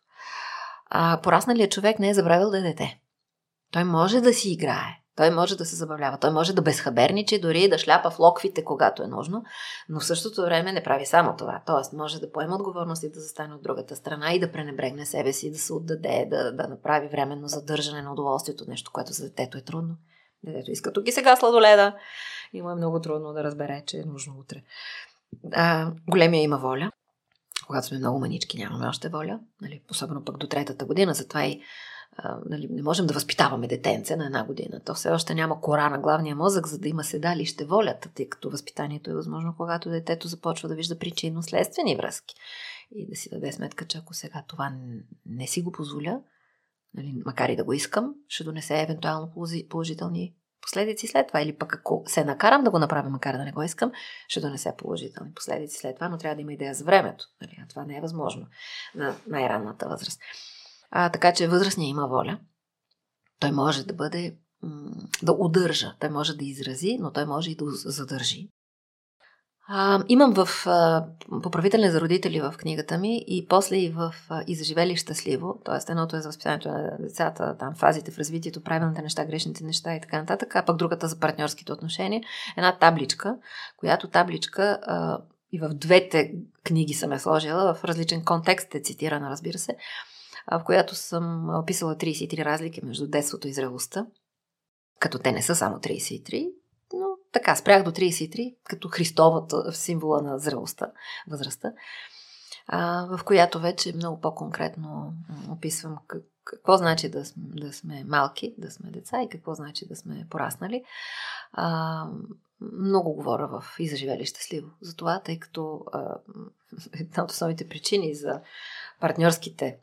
А порасналият човек не е забравил да е дете. Той може да си играе. Той може да се забавлява. Той може да безхаберничи, дори да шляпа в локвите, когато е нужно, но в същото време не прави само това. Тоест, може да поема отговорност и да застане от другата страна и да пренебрегне себе си, да се отдаде, да, да направи временно задържане на удоволствието, нещо, което за детето е трудно. Детето иска тук и сега сладоледа и му е много трудно да разбере, че е нужно утре. А, големия има воля. Когато сме много манички, нямаме още воля. Нали? Особено пък до третата година. Затова и а, нали, не можем да възпитаваме детенце на една година. То все още няма кора на главния мозък, за да има седалище волята, тъй като възпитанието е възможно, когато детето започва да вижда причинно-следствени връзки. И да си даде сметка, че ако сега това не, си го позволя, нали, макар и да го искам, ще донесе евентуално положителни последици след това. Или пък ако се накарам да го направя, макар да не го искам, ще донесе положителни последици след това, но трябва да има идея за времето. Нали? А това не е възможно на най-ранната възраст. А, така че възрастният има воля. Той може да бъде, да удържа, той може да изрази, но той може и да задържи. А, имам в а, поправителни за родители в книгата ми и после и в а, И заживели щастливо, т.е. едното е за възпитанието на децата, там фазите в развитието, правилните неща, грешните неща и така нататък, а пък другата за партньорските отношения, една табличка, която табличка а, и в двете книги съм я сложила, в различен контекст е цитирана, разбира се, в която съм описала 33 разлики между детството и зрелостта, като те не са само 33, но така, спрях до 33, като Христовата символа на зрелостта, възрастта, в която вече много по-конкретно описвам какво значи да, да сме малки, да сме деца и какво значи да сме пораснали. А, много говоря в И заживели щастливо за това, тъй като а, една от основните причини за партньорските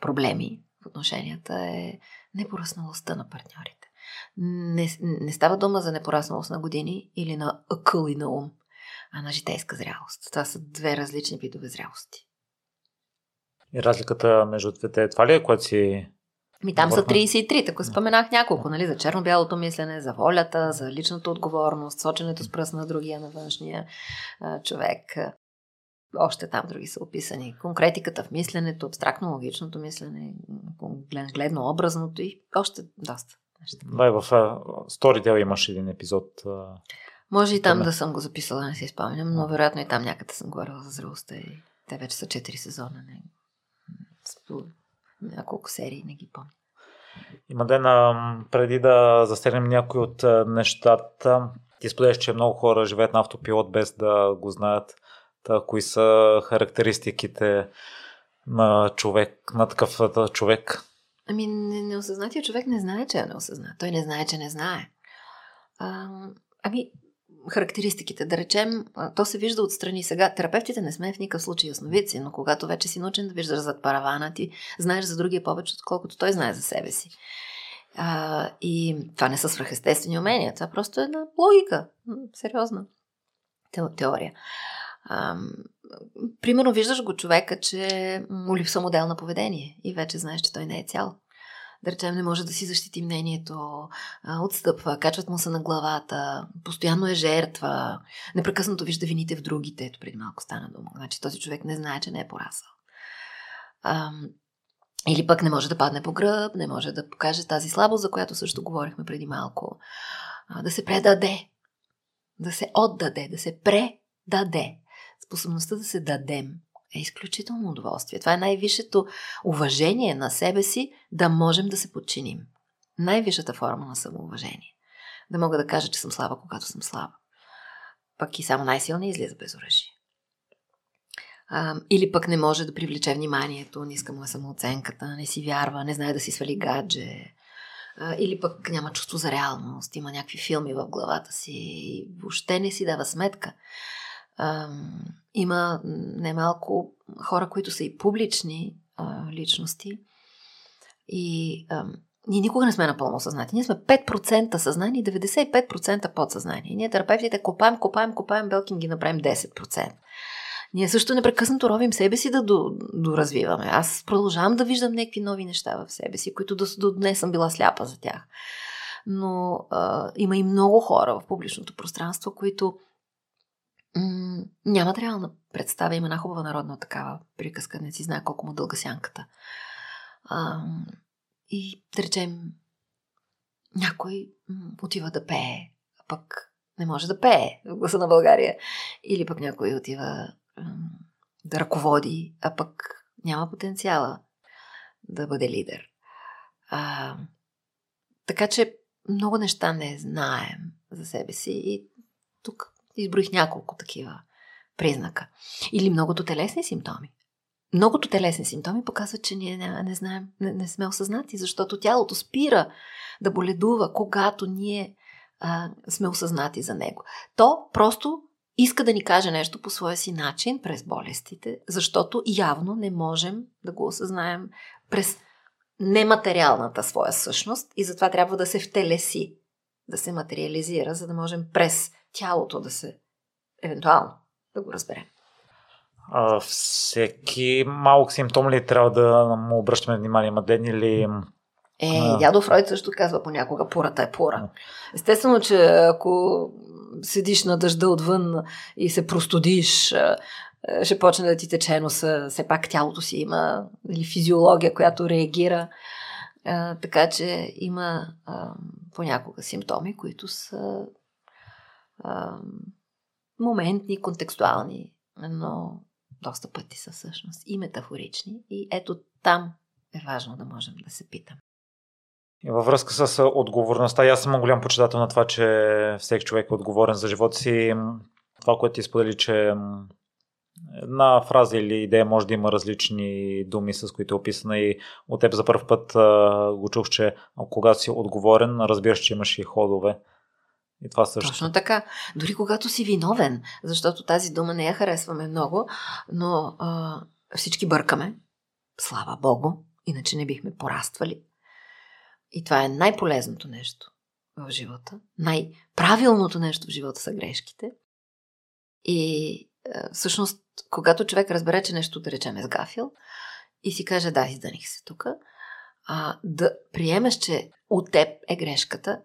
проблеми в отношенията е непоръсналостта на партньорите. Не, не става дума за непорасналост на години или на акъл и на ум, а на житейска зрялост. Това са две различни видове зрялости. И разликата между двете, това ли е, което си ми там са 33, така споменах няколко, нали, за черно-бялото мислене, за волята, за личната отговорност, соченето с пръст на другия, на външния а, човек, още там други са описани. Конкретиката в мисленето, абстрактно-логичното мислене, гледно-образното и още доста неща. Да, в Storytel имаш един епизод. Може и там да съм го записала, не си спомням, но вероятно и там някъде съм говорила за зрелостта и те вече са 4 сезона. Не, няколко серии, не ги помня. Има ден, преди да засегнем някои от нещата, ти споделяш, че много хора живеят на автопилот без да го знаят. Та, кои са характеристиките на човек, на такъв човек? Ами, неосъзнатия човек не знае, че е неосъзнат. Той не знае, че не знае. А, ами, характеристиките, да речем, то се вижда отстрани. Сега, терапевтите не сме в никакъв случай ясновици, но когато вече си научен да виждаш зад паравана, ти знаеш за другия повече, отколкото той знае за себе си. А, и това не са свръхестествени умения, това просто е една логика. Сериозна теория. Ам, примерно виждаш го човека, че му липсва модел на поведение и вече знаеш, че той не е цял. Да речем, не може да си защити мнението, отстъпва, качват му се на главата, постоянно е жертва, непрекъснато вижда вините в другите. Ето преди малко стана дума. Значи този човек не знае, че не е порасъл. Или пък не може да падне по гръб, не може да покаже тази слабост, за която също говорихме преди малко. Да се предаде, да се отдаде, да се предаде. Способността да се дадем е изключително удоволствие. Това е най-висшето уважение на себе си, да можем да се подчиним. Най-висшата форма на самоуважение. Да мога да кажа, че съм слаба, когато съм слаба. Пък и само най-силният излиза без оръжие. Или пък не може да привлече вниманието, не иска му е самооценката, не си вярва, не знае да си свали гадже. Или пък няма чувство за реалност, има някакви филми в главата си и въобще не си дава сметка. А, има немалко хора, които са и публични а, личности и а, ние никога не сме напълно съзнати. Ние сме 5% съзнание и 95% подсъзнание. Ние терапевтите копаем, копаем, копаем, белкин ги направим 10%. Ние също непрекъснато ровим себе си да доразвиваме. Аз продължавам да виждам някакви нови неща в себе си, които до, до днес съм била сляпа за тях. Но а, има и много хора в публичното пространство, които м- нямат реална представа. Има една хубава народна такава приказка, не си знае колко му дълга сянката. А, и да речем, някой отива да пее, а пък не може да пее в гласа на България. Или пък някой отива да ръководи, а пък няма потенциала да бъде лидер. А, така че много неща не знаем за себе си и тук изброих няколко такива признака. Или многото телесни симптоми. Многото телесни симптоми показват, че ние не, не знаем, не, не сме осъзнати, защото тялото спира да боледува, когато ние а, сме осъзнати за него. То просто иска да ни каже нещо по своя си начин през болестите, защото явно не можем да го осъзнаем през нематериалната своя същност и затова трябва да се втелеси, да се материализира, за да можем през тялото да се, евентуално, да го разберем. А, всеки малък симптом ли трябва да му обръщаме внимание? Маден или е, а... дядо Фройд също казва понякога пурата е пура. Естествено, че ако седиш на дъжда отвън и се простудиш, ще почне да ти тече носа. Все пак тялото си има или физиология, която реагира. Така че има понякога симптоми, които са а, моментни, контекстуални, но доста пъти са всъщност и метафорични. И ето там е важно да можем да се питаме. И във връзка с отговорността, аз съм голям почитател на това, че всеки човек е отговорен за живота си. Това, което ти сподели, че една фраза или идея може да има различни думи, с които е описана и от теб за първ път го чух, че когато си отговорен, разбираш, че имаш и ходове. И това също. Точно така. Дори когато си виновен, защото тази дума не я харесваме много, но а, всички бъркаме. Слава Богу, иначе не бихме пораствали. И това е най-полезното нещо в живота. Най-правилното нещо в живота са грешките. И е, всъщност, когато човек разбере, че нещо, да речем, е сгафил и си каже, да, изданих се тук, а, да приемеш, че от теб е грешката,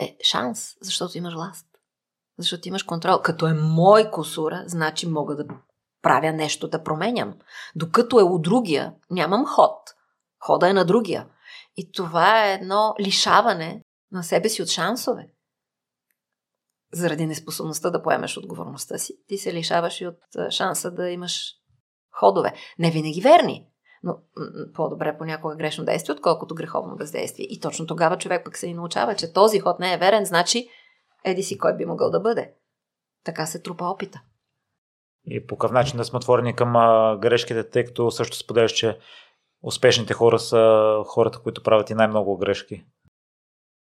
е шанс, защото имаш власт. Защото имаш контрол. Като е мой косура, значи мога да правя нещо, да променям. Докато е у другия, нямам ход. Хода е на другия. И това е едно лишаване на себе си от шансове. Заради неспособността да поемеш отговорността си, ти се лишаваш и от шанса да имаш ходове. Не винаги верни, но по-добре понякога грешно действие, отколкото греховно бездействие. И точно тогава човек пък се и научава, че този ход не е верен, значи еди си кой би могъл да бъде. Така се трупа опита. И по какъв начин да сме отворени към грешките, тъй като също споделяш, че успешните хора са хората, които правят и най-много грешки.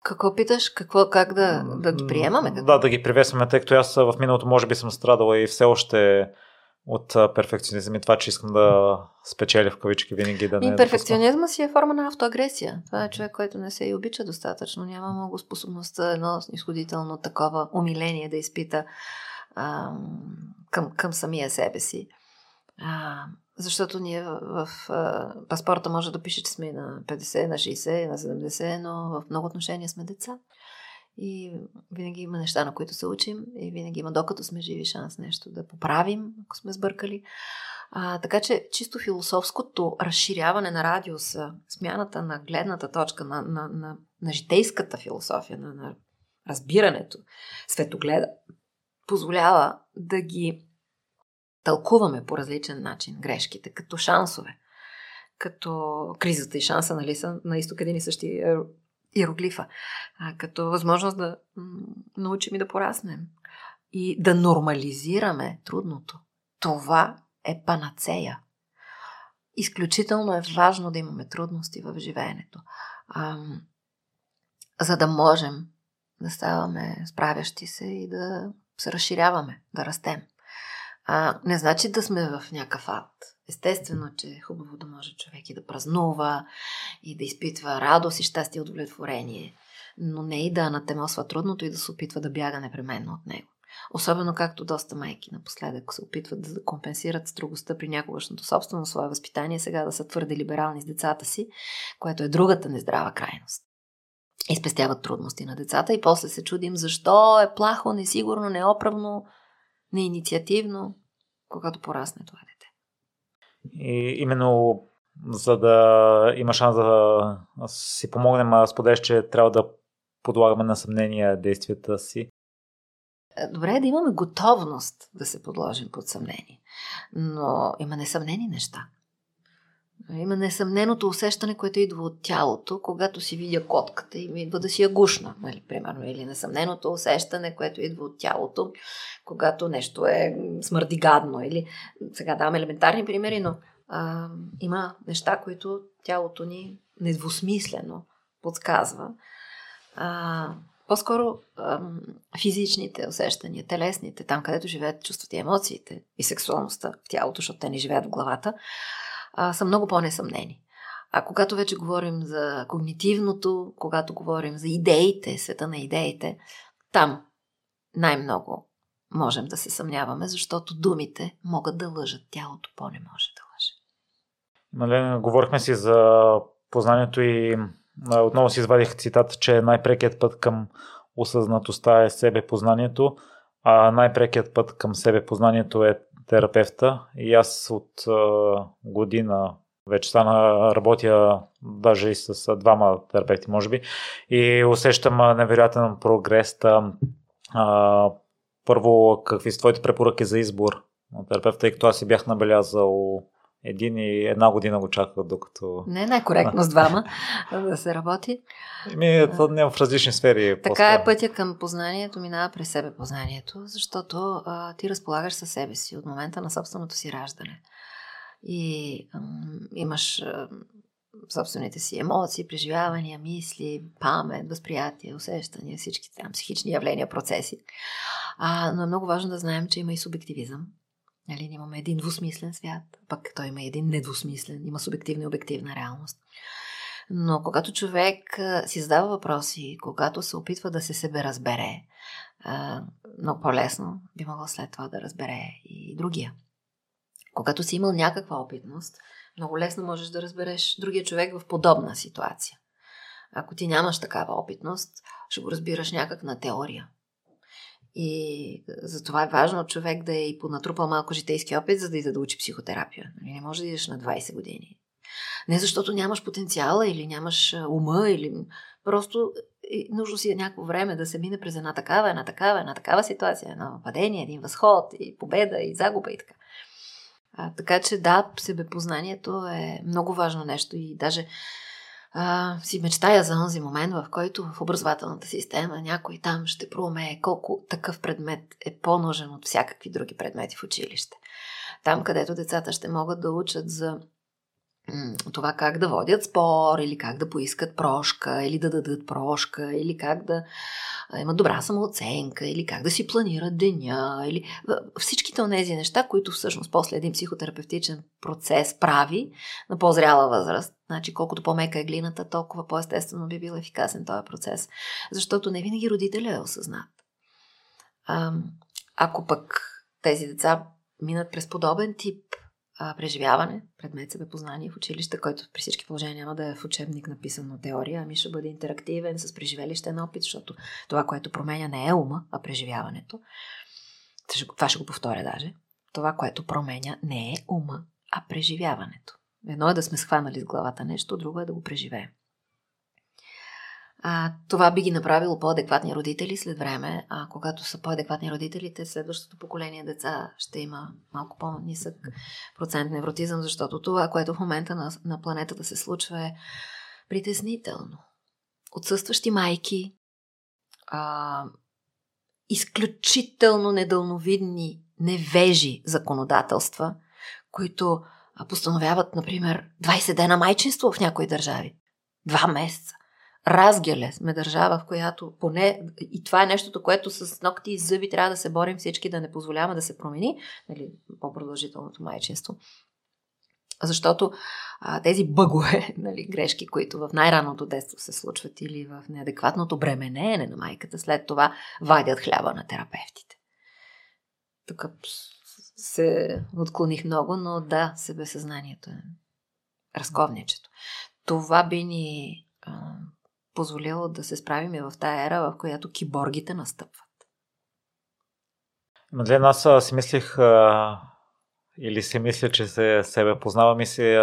Какво питаш? Какво, как да, да ги приемаме? Да, да ги приветстваме, тъй като аз в миналото може би съм страдала и все още от перфекционизъм и това, че искам да спечеля в кавички винаги да не... И перфекционизма си е форма на автоагресия. Това е човек, който не се и обича достатъчно. Няма много способността едно изходително такова умиление да изпита а, към, към самия себе си. А, защото ние в, в, в паспорта може да пише, че сме на 50, на 60, на 70, но в много отношения сме деца. И винаги има неща, на които се учим и винаги има, докато сме живи, шанс нещо да поправим, ако сме сбъркали. А, така че чисто философското разширяване на радиуса, смяната на гледната точка, на, на, на, на житейската философия, на, на разбирането, светогледа, позволява да ги тълкуваме по различен начин грешките, като шансове. Като кризата и шанса, нали, са на изток един и същи иероглифа. А, като възможност да научим и да пораснем. И да нормализираме трудното. Това е панацея. Изключително е важно да имаме трудности в живеенето. А, за да можем да ставаме справящи се и да се разширяваме, да растем. А, не значи да сме в някакъв ад. Естествено, че е хубаво да може човек и да празнува, и да изпитва радост и щастие и удовлетворение, но не и да анатемосва трудното и да се опитва да бяга непременно от него. Особено както доста майки напоследък се опитват да компенсират строгостта при някогашното собствено свое възпитание, сега да са твърде либерални с децата си, което е другата нездрава крайност. И спестяват трудности на децата и после се чудим защо е плахо, несигурно, неоправно, неинициативно, когато порасне това дете. И именно за да има шанс да си помогнем, споделяш, че трябва да подлагаме на съмнение действията си. Е, добре е да имаме готовност да се подложим под съмнение. Но има несъмнени неща. Има несъмненото усещане, което идва от тялото, когато си видя котката и ми идва да си я гушна, нали, примерно. Или несъмненото усещане, което идва от тялото, когато нещо е смърди гадно. Или сега давам елементарни примери, но а, има неща, които тялото ни недвусмислено подсказва. А, по-скоро ам, физичните усещания, телесните, там където живеят чувствата и емоциите и сексуалността в тялото, защото те не живеят в главата, а, са много по-несъмнени. А когато вече говорим за когнитивното, когато говорим за идеите, света на идеите, там най-много можем да се съмняваме, защото думите могат да лъжат, тялото по-не може да лъже. Нали, говорихме си за познанието и отново си извадих цитат, че най-прекият път към осъзнатостта е себе познанието, а най-прекият път към себе познанието е терапевта. И аз от година вече стана, работя даже и с двама терапевти, може би, и усещам невероятен прогрес. Първо, какви са твоите препоръки за избор на терапевта, тъй като аз си бях набелязал един и една година го чаках, докато... Не е най-коректно с двама да се работи. Ми, то не в различни сфери. Така е пътя към познанието, минава през себе познанието, защото а, ти разполагаш със себе си от момента на собственото си раждане. И а, имаш а, собствените си емоции, преживявания, мисли, памет, възприятия, усещания, всички там психични явления, процеси. А, но е много важно да знаем, че има и субективизъм Нали, имаме един двусмислен свят, пък той има един недвусмислен, има субективна и обективна реалност. Но когато човек си задава въпроси, когато се опитва да се себе разбере, много по-лесно би могло след това да разбере и другия. Когато си имал някаква опитност, много лесно можеш да разбереш другия човек в подобна ситуация. Ако ти нямаш такава опитност, ще го разбираш някак на теория. И затова е важно човек да е и понатрупал малко житейски опит, за да иде да учи психотерапия. Нали, не може да идеш на 20 години. Не защото нямаш потенциала или нямаш ума, или просто нужно си е някакво време да се мине през една такава, една такава, една такава ситуация, едно падение, един възход, и победа, и загуба и така. А, така че да, себепознанието е много важно нещо и даже а, си мечтая за този момент, в който в образователната система някой там ще проумее колко такъв предмет е по-нужен от всякакви други предмети в училище. Там, където децата ще могат да учат за това как да водят спор, или как да поискат прошка, или да дадат прошка, или как да имат добра самооценка, или как да си планират деня, или всичките от тези неща, които всъщност после един психотерапевтичен процес прави на по-зряла възраст. Значи, колкото по-мека е глината, толкова по-естествено би бил ефикасен този процес. Защото не винаги родителя е осъзнат. А, ако пък тези деца минат през подобен тип преживяване, предмет себепознание в училище, който при всички положения няма да е в учебник написан на теория, ами ще бъде интерактивен с преживелищен опит, защото това, което променя не е ума, а преживяването. Това ще го повторя даже. това, което променя, не е ума, а преживяването. Едно е да сме схванали с главата нещо, друго е да го преживеем. А, това би ги направило по-адекватни родители след време, а когато са по-адекватни родителите, следващото поколение деца ще има малко по-нисък процент невротизъм, защото това, което в момента на, на планетата се случва е притеснително. Отсъстващи майки, а, изключително недълновидни, невежи законодателства, които постановяват, например, 20 дена майчинство в някои държави. Два месеца. Разгеле сме държава, в която поне, и това е нещото, което с ногти и зъби трябва да се борим всички да не позволяваме да се промени, нали, по-продължителното майчинство. Защото а, тези бъгове, нали, грешки, които в най-ранното детство се случват или в неадекватното бременеене на майката, след това вадят хляба на терапевтите. Тук се отклоних много, но да, себесъзнанието е разковничето. Това би ни а, позволило да се справим и в тая ера, в която киборгите настъпват. Мадлен, аз си мислих а, или си мисля, че се себе познавам и си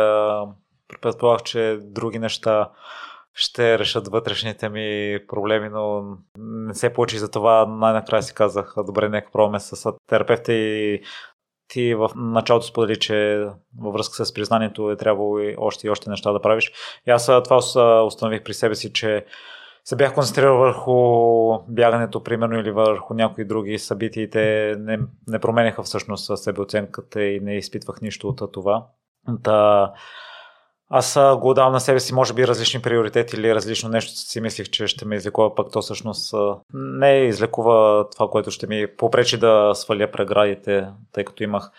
предполагах, че други неща ще решат вътрешните ми проблеми, но не се получи за това. Най-накрая си казах, добре, нека пробваме с терапевта и ти в началото сподели, че във връзка с признанието е трябвало и още и още неща да правиш. И аз това установих при себе си, че се бях концентрирал върху бягането, примерно, или върху някои други събития те не, не променяха всъщност себеоценката и не изпитвах нищо от това. Та, аз го давам на себе си, може би, различни приоритети или различно нещо си мислих, че ще ме излекува, пък то всъщност не излекува това, което ще ми попречи да сваля преградите, тъй като имах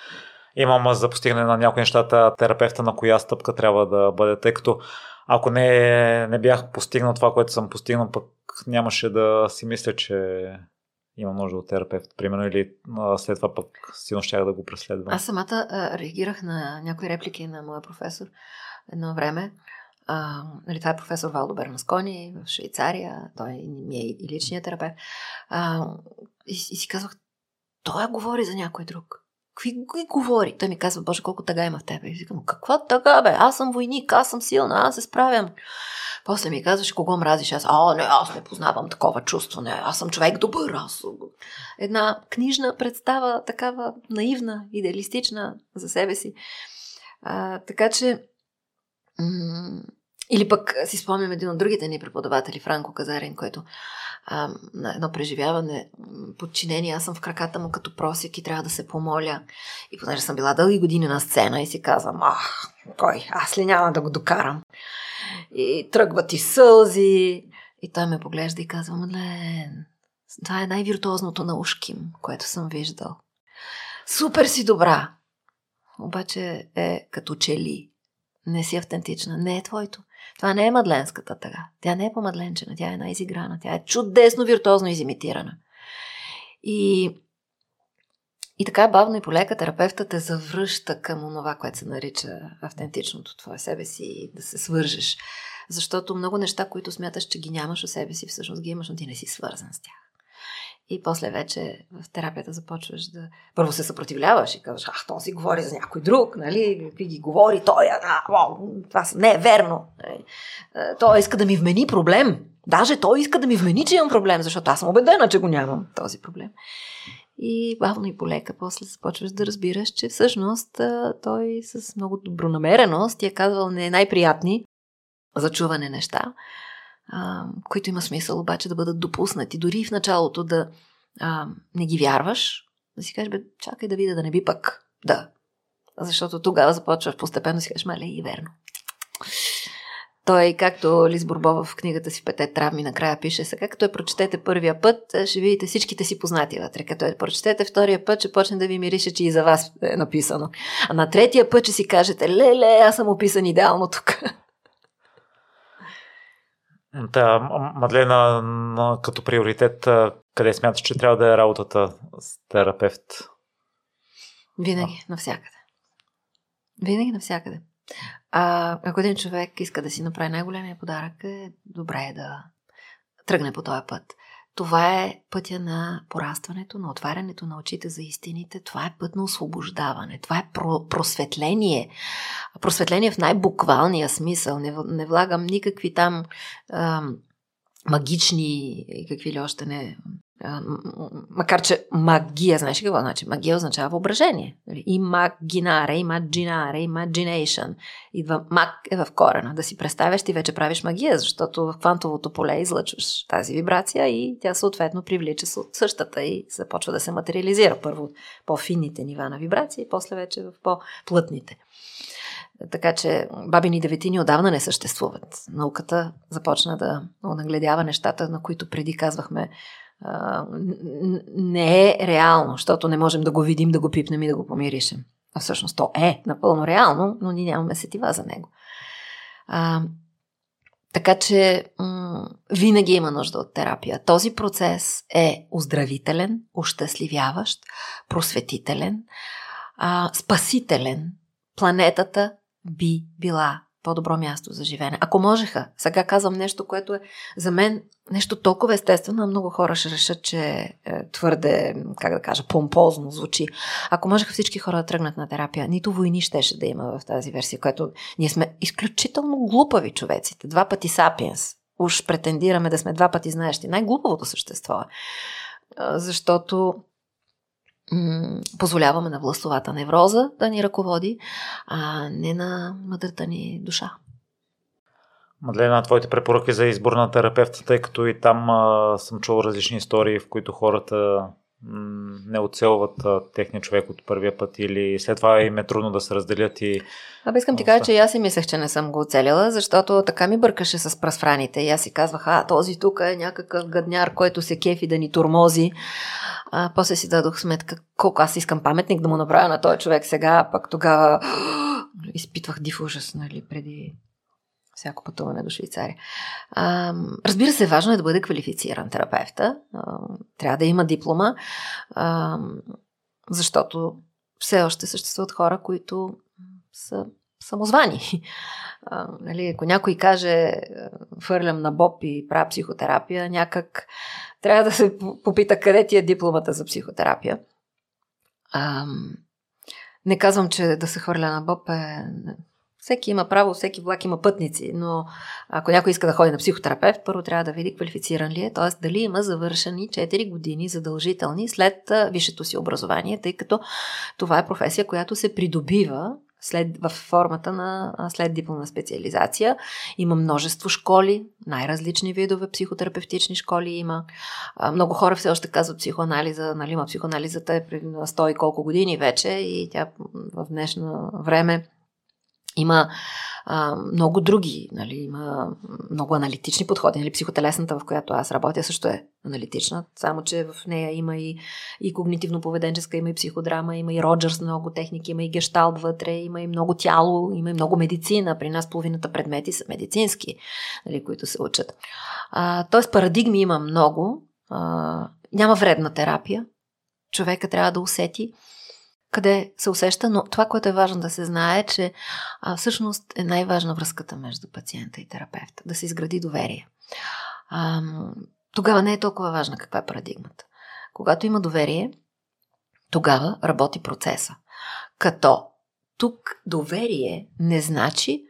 имам за постигане на някои нещата терапевта на коя стъпка трябва да бъде, тъй като ако не, не бях постигнал това, което съм постигнал, пък нямаше да си мисля, че има нужда от терапевт, примерно, или а, след това пък силно щях да го преследвам. Аз самата а, реагирах на някои реплики на моя професор едно време. А, нали, това е професор Валдо Бернаскони в Швейцария, той ми е и личният терапевт. А, и, и си казвах, той говори за някой друг. Какви говори? Той ми казва, Боже, колко тъга има в тебе. И викам, каква тъга, бе? Аз съм войник, аз съм силна, аз се справям. После ми казваш, кого мразиш? Аз, а, не, аз не познавам такова чувство, не, аз съм човек добър. Аз... Една книжна представа, такава наивна, идеалистична за себе си. А, така че, или пък си спомням един от другите ни преподаватели, Франко Казарин, който а, на едно преживяване, подчинение, аз съм в краката му като просик и трябва да се помоля. И понеже съм била дълги години на сцена и си казвам, ах, кой, аз ли няма да го докарам? И тръгват и сълзи. И той ме поглежда и казва, Мадлен, това е най-виртуозното на ушким, което съм виждал. Супер си добра! Обаче е като че ли. Не си автентична. Не е твоето. Това не е мадленската тъга. Тя не е по-мадленчена, тя е най-изиграна. Тя е чудесно, виртуозно изимитирана. И, и така бавно и полека терапевтът те завръща към това, което се нарича автентичното твое себе си, да се свържеш. Защото много неща, които смяташ, че ги нямаш у себе си, всъщност ги имаш, но ти не си свързан с тях. И после вече в терапията започваш да... Първо се съпротивляваш и казваш, ах, то си говори за някой друг, нали? Какви ги говори той, а, о, това не е верно. Нали? Той иска да ми вмени проблем. Даже той иска да ми вмени, че имам проблем, защото аз съм убедена, че го нямам този проблем. И бавно и полека после започваш да разбираш, че всъщност той с много добронамереност ти е казвал не най-приятни за чуване неща, а, които има смисъл обаче да бъдат допуснати. Дори в началото да а, не ги вярваш, да си кажеш, бе, чакай да видя да не би пък. Да. Защото тогава започваш постепенно си кажеш, мале, и верно. Той, както Лиз Бурбова в книгата си Пете травми, накрая пише сега, като я прочетете първия път, ще видите всичките си познати вътре. Като я прочетете втория път, ще почне да ви мирише, че и за вас е написано. А на третия път ще си кажете, леле, аз съм описан идеално тук. Да, Мадлена, като приоритет, къде смяташ, че трябва да е работата с терапевт? Винаги, навсякъде. Винаги навсякъде. А, ако един човек иска да си направи най-големия подарък, е добре е да тръгне по този път. Това е пътя на порастването, на отварянето на очите за истините. Това е път на освобождаване. Това е про- просветление. Просветление в най-буквалния смисъл. Не, не влагам никакви там ам, магични и какви ли още не макар че магия, знаеш какво значи? Магия означава въображение. Нали? Имагинаре, имаджинаре, имаджинейшън. Идва маг е в корена. Да си представяш, ти вече правиш магия, защото в квантовото поле излъчваш тази вибрация и тя съответно привлича същата и започва да се материализира. Първо по-финните нива на вибрация и после вече в по-плътните. Така че бабини деветини отдавна не съществуват. Науката започна да нагледява нещата, на които преди казвахме не е реално, защото не можем да го видим, да го пипнем и да го помиришем. А всъщност то е напълно реално, но ние нямаме сетива за него. А, така че м- винаги има нужда от терапия. Този процес е оздравителен, ощастливяващ, просветителен, а, спасителен. Планетата би била по-добро място за живеене. Ако можеха, сега казвам нещо, което е за мен нещо толкова естествено, а много хора ще решат, че е твърде, как да кажа, помпозно звучи. Ако можеха всички хора да тръгнат на терапия, нито войни щеше да има в тази версия, което ние сме изключително глупави човеците. Два пъти сапиенс. Уж претендираме да сме два пъти знаещи. Най-глупавото същество е. Защото позволяваме на властовата невроза да ни ръководи, а не на мъдрата ни душа. Мадлена, твоите препоръки за избор на терапевта, тъй като и там а, съм чул различни истории, в които хората не оцелват а, техния човек от първия път или след това им е трудно да се разделят и... Абе искам ти кажа, че и аз си мислех, че не съм го оцелила, защото така ми бъркаше с прасфраните и аз си казвах, а този тук е някакъв гадняр, който се кефи да ни турмози. А, после си дадох сметка колко аз искам паметник да му направя на този човек. Сега, пък тогава изпитвах див ужас, нали, преди всяко пътуване до Швейцария. А, разбира се, важно е да бъде квалифициран терапевта. А, трябва да има диплома, а, защото все още съществуват хора, които са самозвани. А, нали, ако някой каже, фърлям на Боб и правя психотерапия, някак трябва да се попита къде ти е дипломата за психотерапия. А, не казвам, че да се хвърля на Боб е всеки има право, всеки влак има пътници, но ако някой иска да ходи на психотерапевт, първо трябва да види квалифициран ли е, т.е. дали има завършени 4 години задължителни след висшето си образование, тъй като това е професия, която се придобива след, в формата на след дипломна специализация. Има множество школи, най-различни видове психотерапевтични школи има. Много хора все още казват психоанализа, нали, ма психоанализата е на 100 и колко години вече и тя в днешно време има а, много други, нали, има много аналитични подходи. Нали, психотелесната, в която аз работя, също е аналитична, само че в нея има и, и когнитивно-поведенческа, има и психодрама, има и Роджерс много техники, има и гешталт вътре, има и много тяло, има и много медицина. При нас половината предмети са медицински, нали, които се учат. А, тоест парадигми има много. А, няма вредна терапия. Човека трябва да усети къде се усеща, но това, което е важно да се знае, е, че а, всъщност е най-важна връзката между пациента и терапевта. Да се изгради доверие. А, тогава не е толкова важна каква е парадигмата. Когато има доверие, тогава работи процеса. Като тук доверие не значи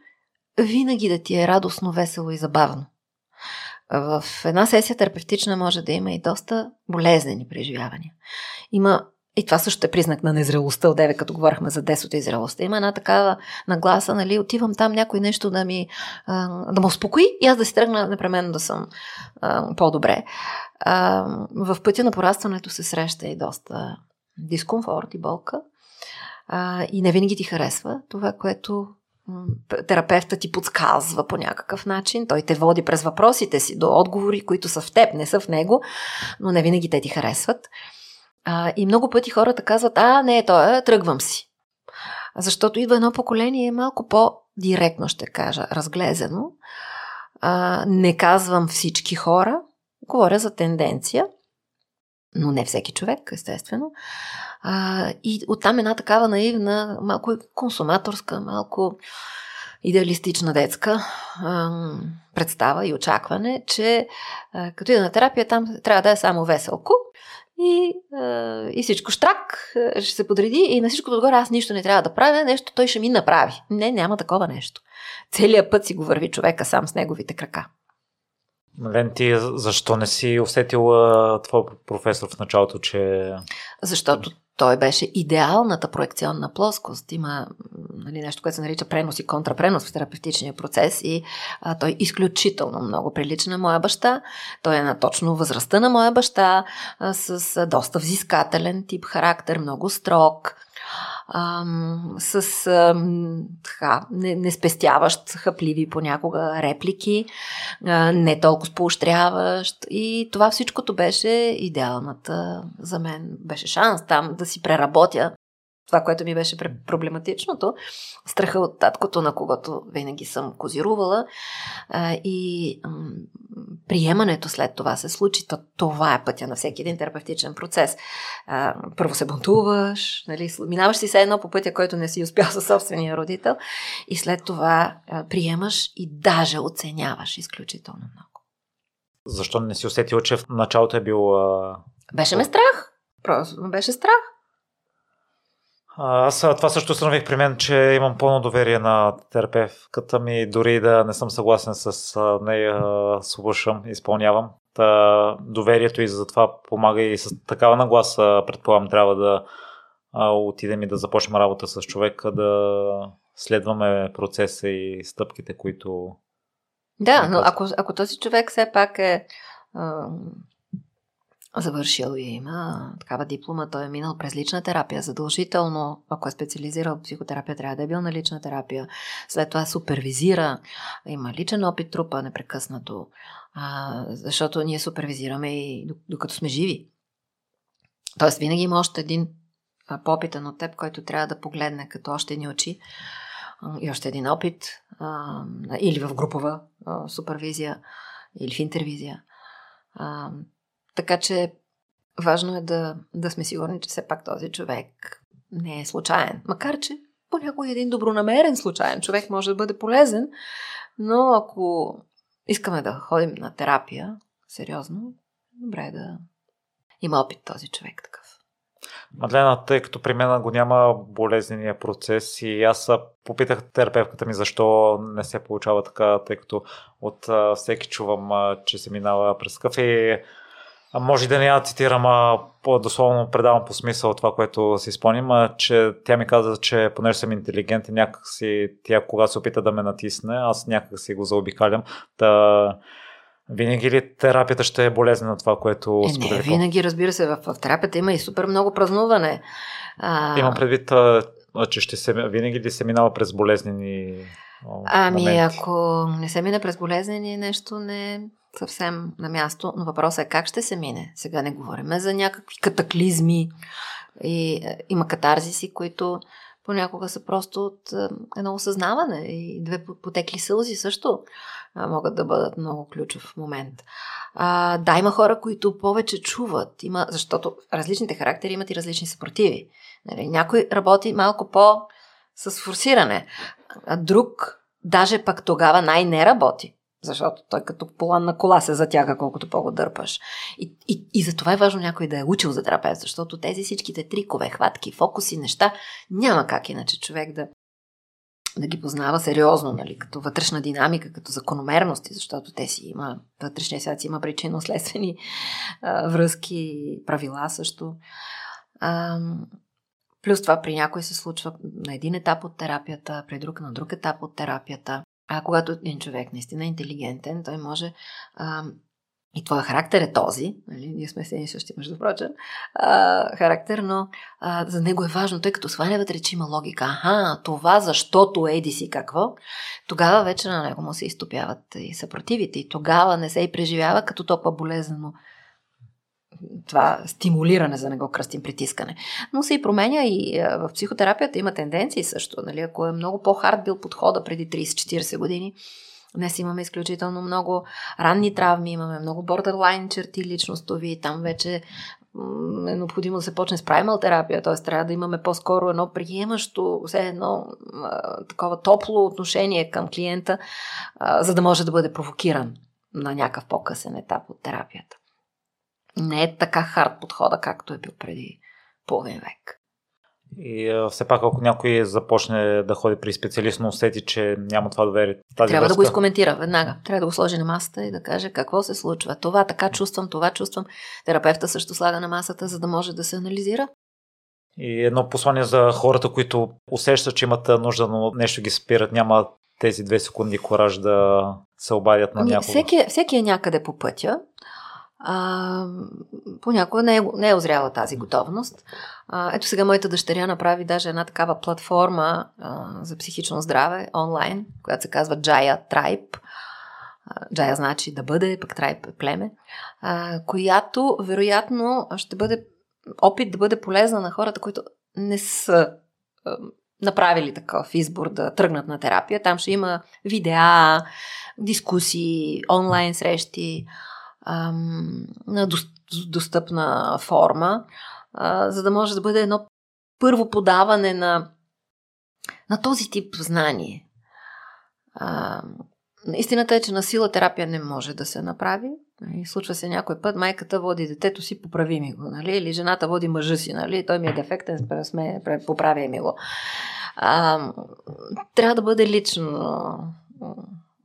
винаги да ти е радостно, весело и забавно. В една сесия терапевтична може да има и доста болезнени преживявания. Има и това също е признак на незрелостта, от деве, като говорихме за десота и зрелостта. Има една такава нагласа, нали, отивам там някой нещо да ми, да ме успокои и аз да си тръгна непременно да съм по-добре. в пътя на порастването се среща и доста дискомфорт и болка. и не винаги ти харесва това, което терапевта ти подсказва по някакъв начин. Той те води през въпросите си до отговори, които са в теб, не са в него, но не винаги те ти харесват. А, и много пъти хората казват, а, не, той е, тръгвам си. Защото идва едно поколение малко по-директно, ще кажа, разглезено. А, не казвам всички хора, говоря за тенденция, но не всеки човек, естествено. А, и оттам една такава наивна, малко консуматорска, малко идеалистична детска представа и очакване, че като ида на терапия, там трябва да е само веселко и, и всичко штрак ще се подреди и на всичко отгоре аз нищо не трябва да правя, нещо той ще ми направи. Не, няма такова нещо. Целият път си го върви човека сам с неговите крака. Лен, ти защо не си усетила твой професор в началото, че... Защото той беше идеалната проекционна плоскост. Има нали, нещо, което се нарича пренос и контрапренос в терапевтичния процес и а, той изключително много прилича на моя баща. Той е на точно възрастта на моя баща, а, с а, доста взискателен тип характер, много строг, с ам, така, не, не спестяващ хъпливи понякога реплики, а, не толкова поощряващ. И това всичкото беше идеалната за мен. Беше шанс там да си преработя това, което ми беше проблематичното, страха от таткото, на когото винаги съм козирувала и приемането след това се случи. То, това е пътя на всеки един терапевтичен процес. Първо се бунтуваш, нали, минаваш си се едно по пътя, който не си успял със собствения родител и след това приемаш и даже оценяваш изключително много. Защо не си усетил, че в началото е бил... Беше ме страх. Просто беше страх. Аз това също установих при мен, че имам пълно доверие на терапевката ми, дори да не съм съгласен с нея, слушам, изпълнявам. Та, доверието и за това помага и с такава нагласа, предполагам, трябва да отидем и да започнем работа с човека, да следваме процеса и стъпките, които. Да, но ако, ако този човек все пак е завършил и има такава диплома, той е минал през лична терапия. Задължително, ако е специализирал психотерапия, трябва да е бил на лична терапия. След това супервизира, има личен опит, трупа непрекъснато, а, защото ние супервизираме и докато сме живи. Тоест, винаги има още един по-опитен от теб, който трябва да погледне като още едни очи и още един опит, а, или в групова а, супервизия, или в интервизия. А, така че важно е да, да сме сигурни, че все пак този човек не е случайен. Макар, че понякога един добронамерен случайен човек може да бъде полезен, но ако искаме да ходим на терапия, сериозно, добре е да има опит този човек такъв. Мадлена, тъй като при мен го няма болезнения процес и аз попитах терапевката ми защо не се получава така, тъй като от всеки чувам, че се минава през кафе а може да не я цитирам, а по-дословно предавам по смисъл това, което си спомням, а, че тя ми каза, че понеже съм интелигентен, някак си тя кога се опита да ме натисне, аз някак си го заобикалям. Та, винаги ли терапията ще е болезнена това, което е, Не, винаги, разбира се, в, в терапията има и супер много празнуване. А... Имам предвид, а, че ще се, винаги ли се минава през болезнени Ами, моменти? ако не се мине през болезнени, нещо не съвсем на място, но въпросът е как ще се мине. Сега не говорим за някакви катаклизми и е, има катарзиси, които понякога са просто от е, едно осъзнаване и две потекли сълзи също а, могат да бъдат много ключов момент. А, да, има хора, които повече чуват, има, защото различните характери имат и различни съпротиви. Нали, някой работи малко по с форсиране, а друг даже пък тогава най-не работи защото той като полан на кола се затяга, колкото по-го дърпаш. И, и, и за това е важно някой да е учил за трапез, защото тези всичките трикове, хватки, фокуси, неща, няма как иначе човек да, да ги познава сериозно, нали, като вътрешна динамика, като закономерности, защото те си има, вътрешния свят си има причинно-следствени връзки, правила също. А, плюс това при някой се случва на един етап от терапията, при друг на друг етап от терапията. А когато един човек наистина е интелигентен, той може а, и твоя характер е този, нали? ние сме се същи, между прочим, а, характер, но а, за него е важно, тъй като сваля вътре, че има логика. Аха, това защото еди си какво, тогава вече на него му се изтопяват и съпротивите и тогава не се и преживява като толкова болезнено това стимулиране, за да не го кръстим притискане. Но се и променя и в психотерапията има тенденции също. Нали? Ако е много по-хард бил подхода преди 30-40 години, Днес имаме изключително много ранни травми, имаме много бордерлайн черти личностови, там вече е необходимо да се почне с праймал терапия, т.е. трябва да имаме по-скоро едно приемащо, все едно а, такова топло отношение към клиента, а, за да може да бъде провокиран на някакъв по-късен етап от терапията. Не е така хард подхода, както е бил преди половин век. И а, все пак, ако някой започне да ходи при специалист, но усети, че няма това доверие. Тази Трябва връзка, да го изкоментира веднага. Трябва да го сложи на масата и да каже какво се случва. Това така чувствам, това чувствам. Терапевта също слага на масата, за да може да се анализира. И едно послание за хората, които усещат, че имат нужда, но нещо ги спират, няма тези две секунди кораж да се обадят на Ами, някого. всеки, всеки е някъде по пътя. А, понякога не е, не е озряла тази готовност. А, ето сега моята дъщеря направи даже една такава платформа а, за психично здраве онлайн, която се казва Jaya Tribe. Jaya значи да бъде, пък Tribe е племе, а, която вероятно ще бъде опит да бъде полезна на хората, които не са а, направили такъв избор да тръгнат на терапия. Там ще има видеа, дискусии, онлайн срещи на дос- достъпна форма, за да може да бъде едно първо подаване на, на този тип знание. Истината е, че на сила терапия не може да се направи. Нали, Случва се някой път, майката води детето си, поправи ми го, нали? или жената води мъжа си, нали? той ми е дефектен, сме, поправя ми го. А, трябва да бъде лично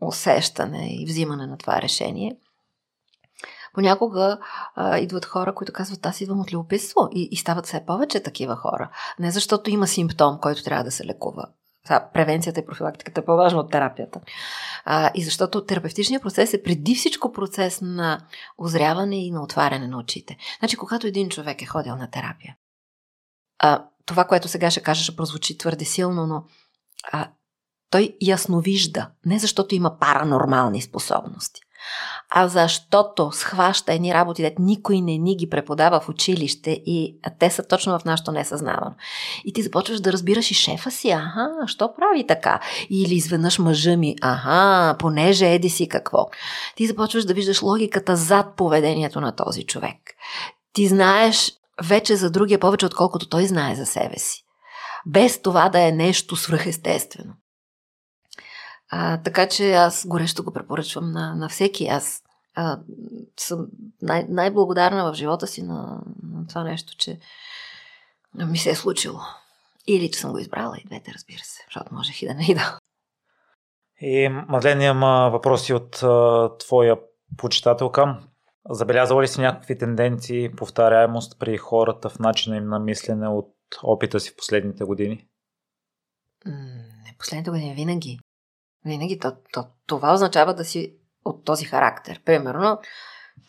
усещане и взимане на това решение. Понякога а, идват хора, които казват, аз идвам от любопитство и, и стават все повече такива хора. Не защото има симптом, който трябва да се лекува. Сега, превенцията и профилактиката е по-важна от терапията. А, и защото терапевтичният процес е преди всичко процес на озряване и на отваряне на очите. Значи, когато един човек е ходил на терапия, а, това, което сега ще кажа, ще прозвучи твърде силно, но а, той ясно вижда, не защото има паранормални способности, а защото схваща едни работи, дет никой не ни ги преподава в училище и те са точно в нашото несъзнавано. И ти започваш да разбираш и шефа си, аха, що прави така? Или изведнъж мъжа ми, аха, понеже еди си какво. Ти започваш да виждаш логиката зад поведението на този човек. Ти знаеш вече за другия повече, отколкото той знае за себе си. Без това да е нещо свръхестествено. А, така че аз горещо го препоръчвам на, на всеки. Аз а, съм най- най-благодарна в живота си на, на това нещо, че ми се е случило. Или че съм го избрала и двете, разбира се, защото можех и да не и да. И, Мадлен, има въпроси от а, твоя почитателка. Забелязала ли си някакви тенденции, повторяемост при хората в начина им на мислене от опита си в последните години? Не, последните години винаги. Винаги. То, то, това означава да си от този характер. Примерно,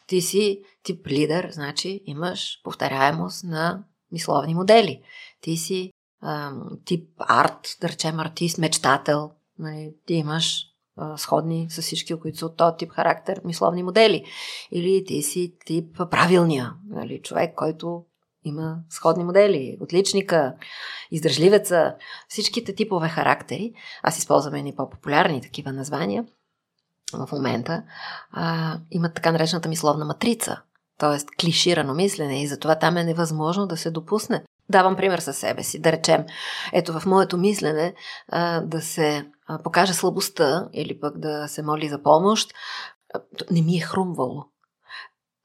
ти си тип лидер, значи имаш повторяемост на мисловни модели. Ти си ам, тип арт, да речем артист, мечтател. Нали, ти имаш а, сходни с всички, които са от този тип характер, мисловни модели. Или ти си тип правилния, нали, човек, който има сходни модели. Отличника, издръжливеца, всичките типове характери. Аз използвам едни по-популярни такива названия в момента. А, имат така наречената мисловна матрица, т.е. клиширано мислене и затова там е невъзможно да се допусне. Давам пример със себе си. Да речем, ето в моето мислене а, да се а, покаже слабостта или пък да се моли за помощ, а, не ми е хрумвало.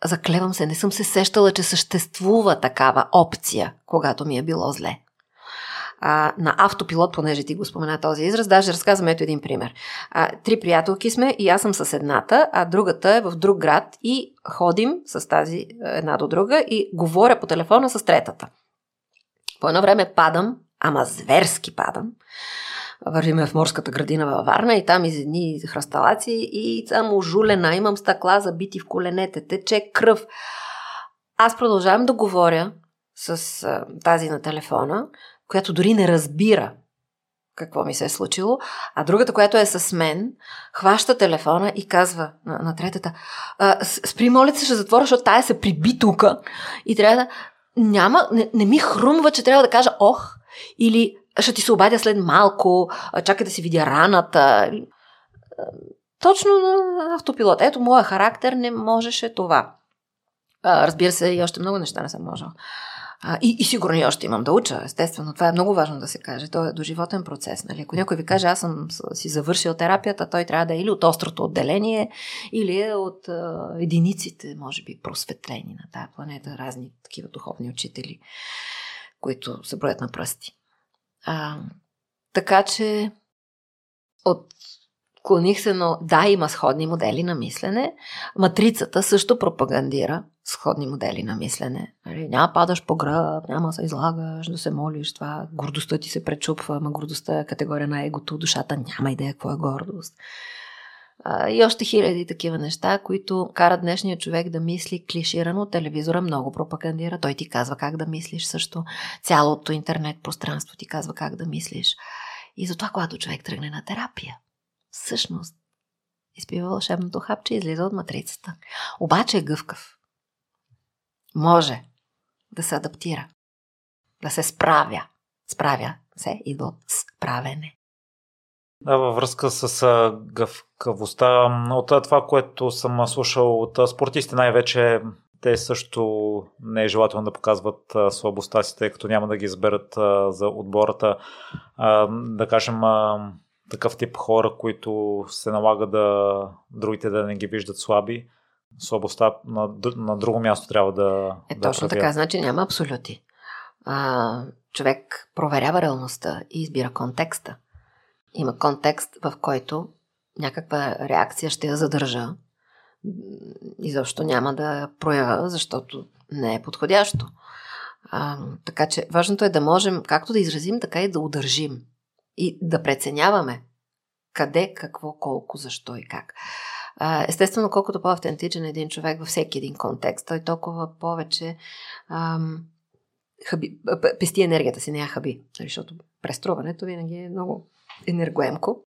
Заклевам се, не съм се сещала, че съществува такава опция, когато ми е било зле. А, на автопилот, понеже ти го спомена този израз, даже разказвам ето един пример. А, три приятелки сме и аз съм с едната, а другата е в друг град и ходим с тази една до друга и говоря по телефона с третата. По едно време падам, ама зверски падам. Вървиме в морската градина във Варна и там из едни хръсталаци и само жулена, имам стъкла забити в коленете, тече кръв. Аз продължавам да говоря с а, тази на телефона, която дори не разбира какво ми се е случило, а другата, която е с мен, хваща телефона и казва на, на третата, спри, моля се, ще затворя, защото тая се приби тука и трябва да... Няма, не, не ми хрумва, че трябва да кажа ох, или ще ти се обадя след малко, чакай да си видя раната. Точно на автопилот. Ето, моя характер не можеше това. Разбира се, и още много неща не съм можела. И, и сигурно и още имам да уча, естествено. Това е много важно да се каже. То е доживотен процес. Нали? Ако някой ви каже, аз съм си завършил терапията, той трябва да е или от острото отделение, или е от а, единиците, може би, просветлени на тази планета, разни такива духовни учители, които се броят на пръсти. А, така че от Клоних се, но да, има сходни модели на мислене. Матрицата също пропагандира сходни модели на мислене. Нали, няма падаш по гръб, няма се излагаш, да се молиш, това гордостта ти се пречупва, ама гордостта е категория на егото, душата няма идея какво е гордост. А, и още хиляди такива неща, които карат днешния човек да мисли клиширано. Телевизора много пропагандира. Той ти казва как да мислиш също. Цялото интернет пространство ти казва как да мислиш. И затова, когато човек тръгне на терапия, всъщност изпива вълшебното хапче и излиза от матрицата. Обаче е гъвкав. Може да се адаптира, да се справя. Справя се идва от справене. Да, във връзка с гъвкавостта, от това, което съм слушал от спортисти, най-вече те също не е желателно да показват слабостта си, тъй като няма да ги изберат за отбората. Да кажем, такъв тип хора, които се налага да другите да не ги виждат слаби. Слабостта на, на друго място трябва да. Е, да точно така, значи няма абсолюти. А, човек проверява реалността и избира контекста. Има контекст, в който някаква реакция ще я задържа и защо няма да проявя, защото не е подходящо. А, така че важното е да можем както да изразим, така и да удържим и да преценяваме къде, какво, колко, защо и как. Естествено, колкото по-автентичен е един човек във всеки един контекст, той толкова повече ам, хаби, пести енергията си, не я хаби. Нали, защото преструването винаги е много енергоемко.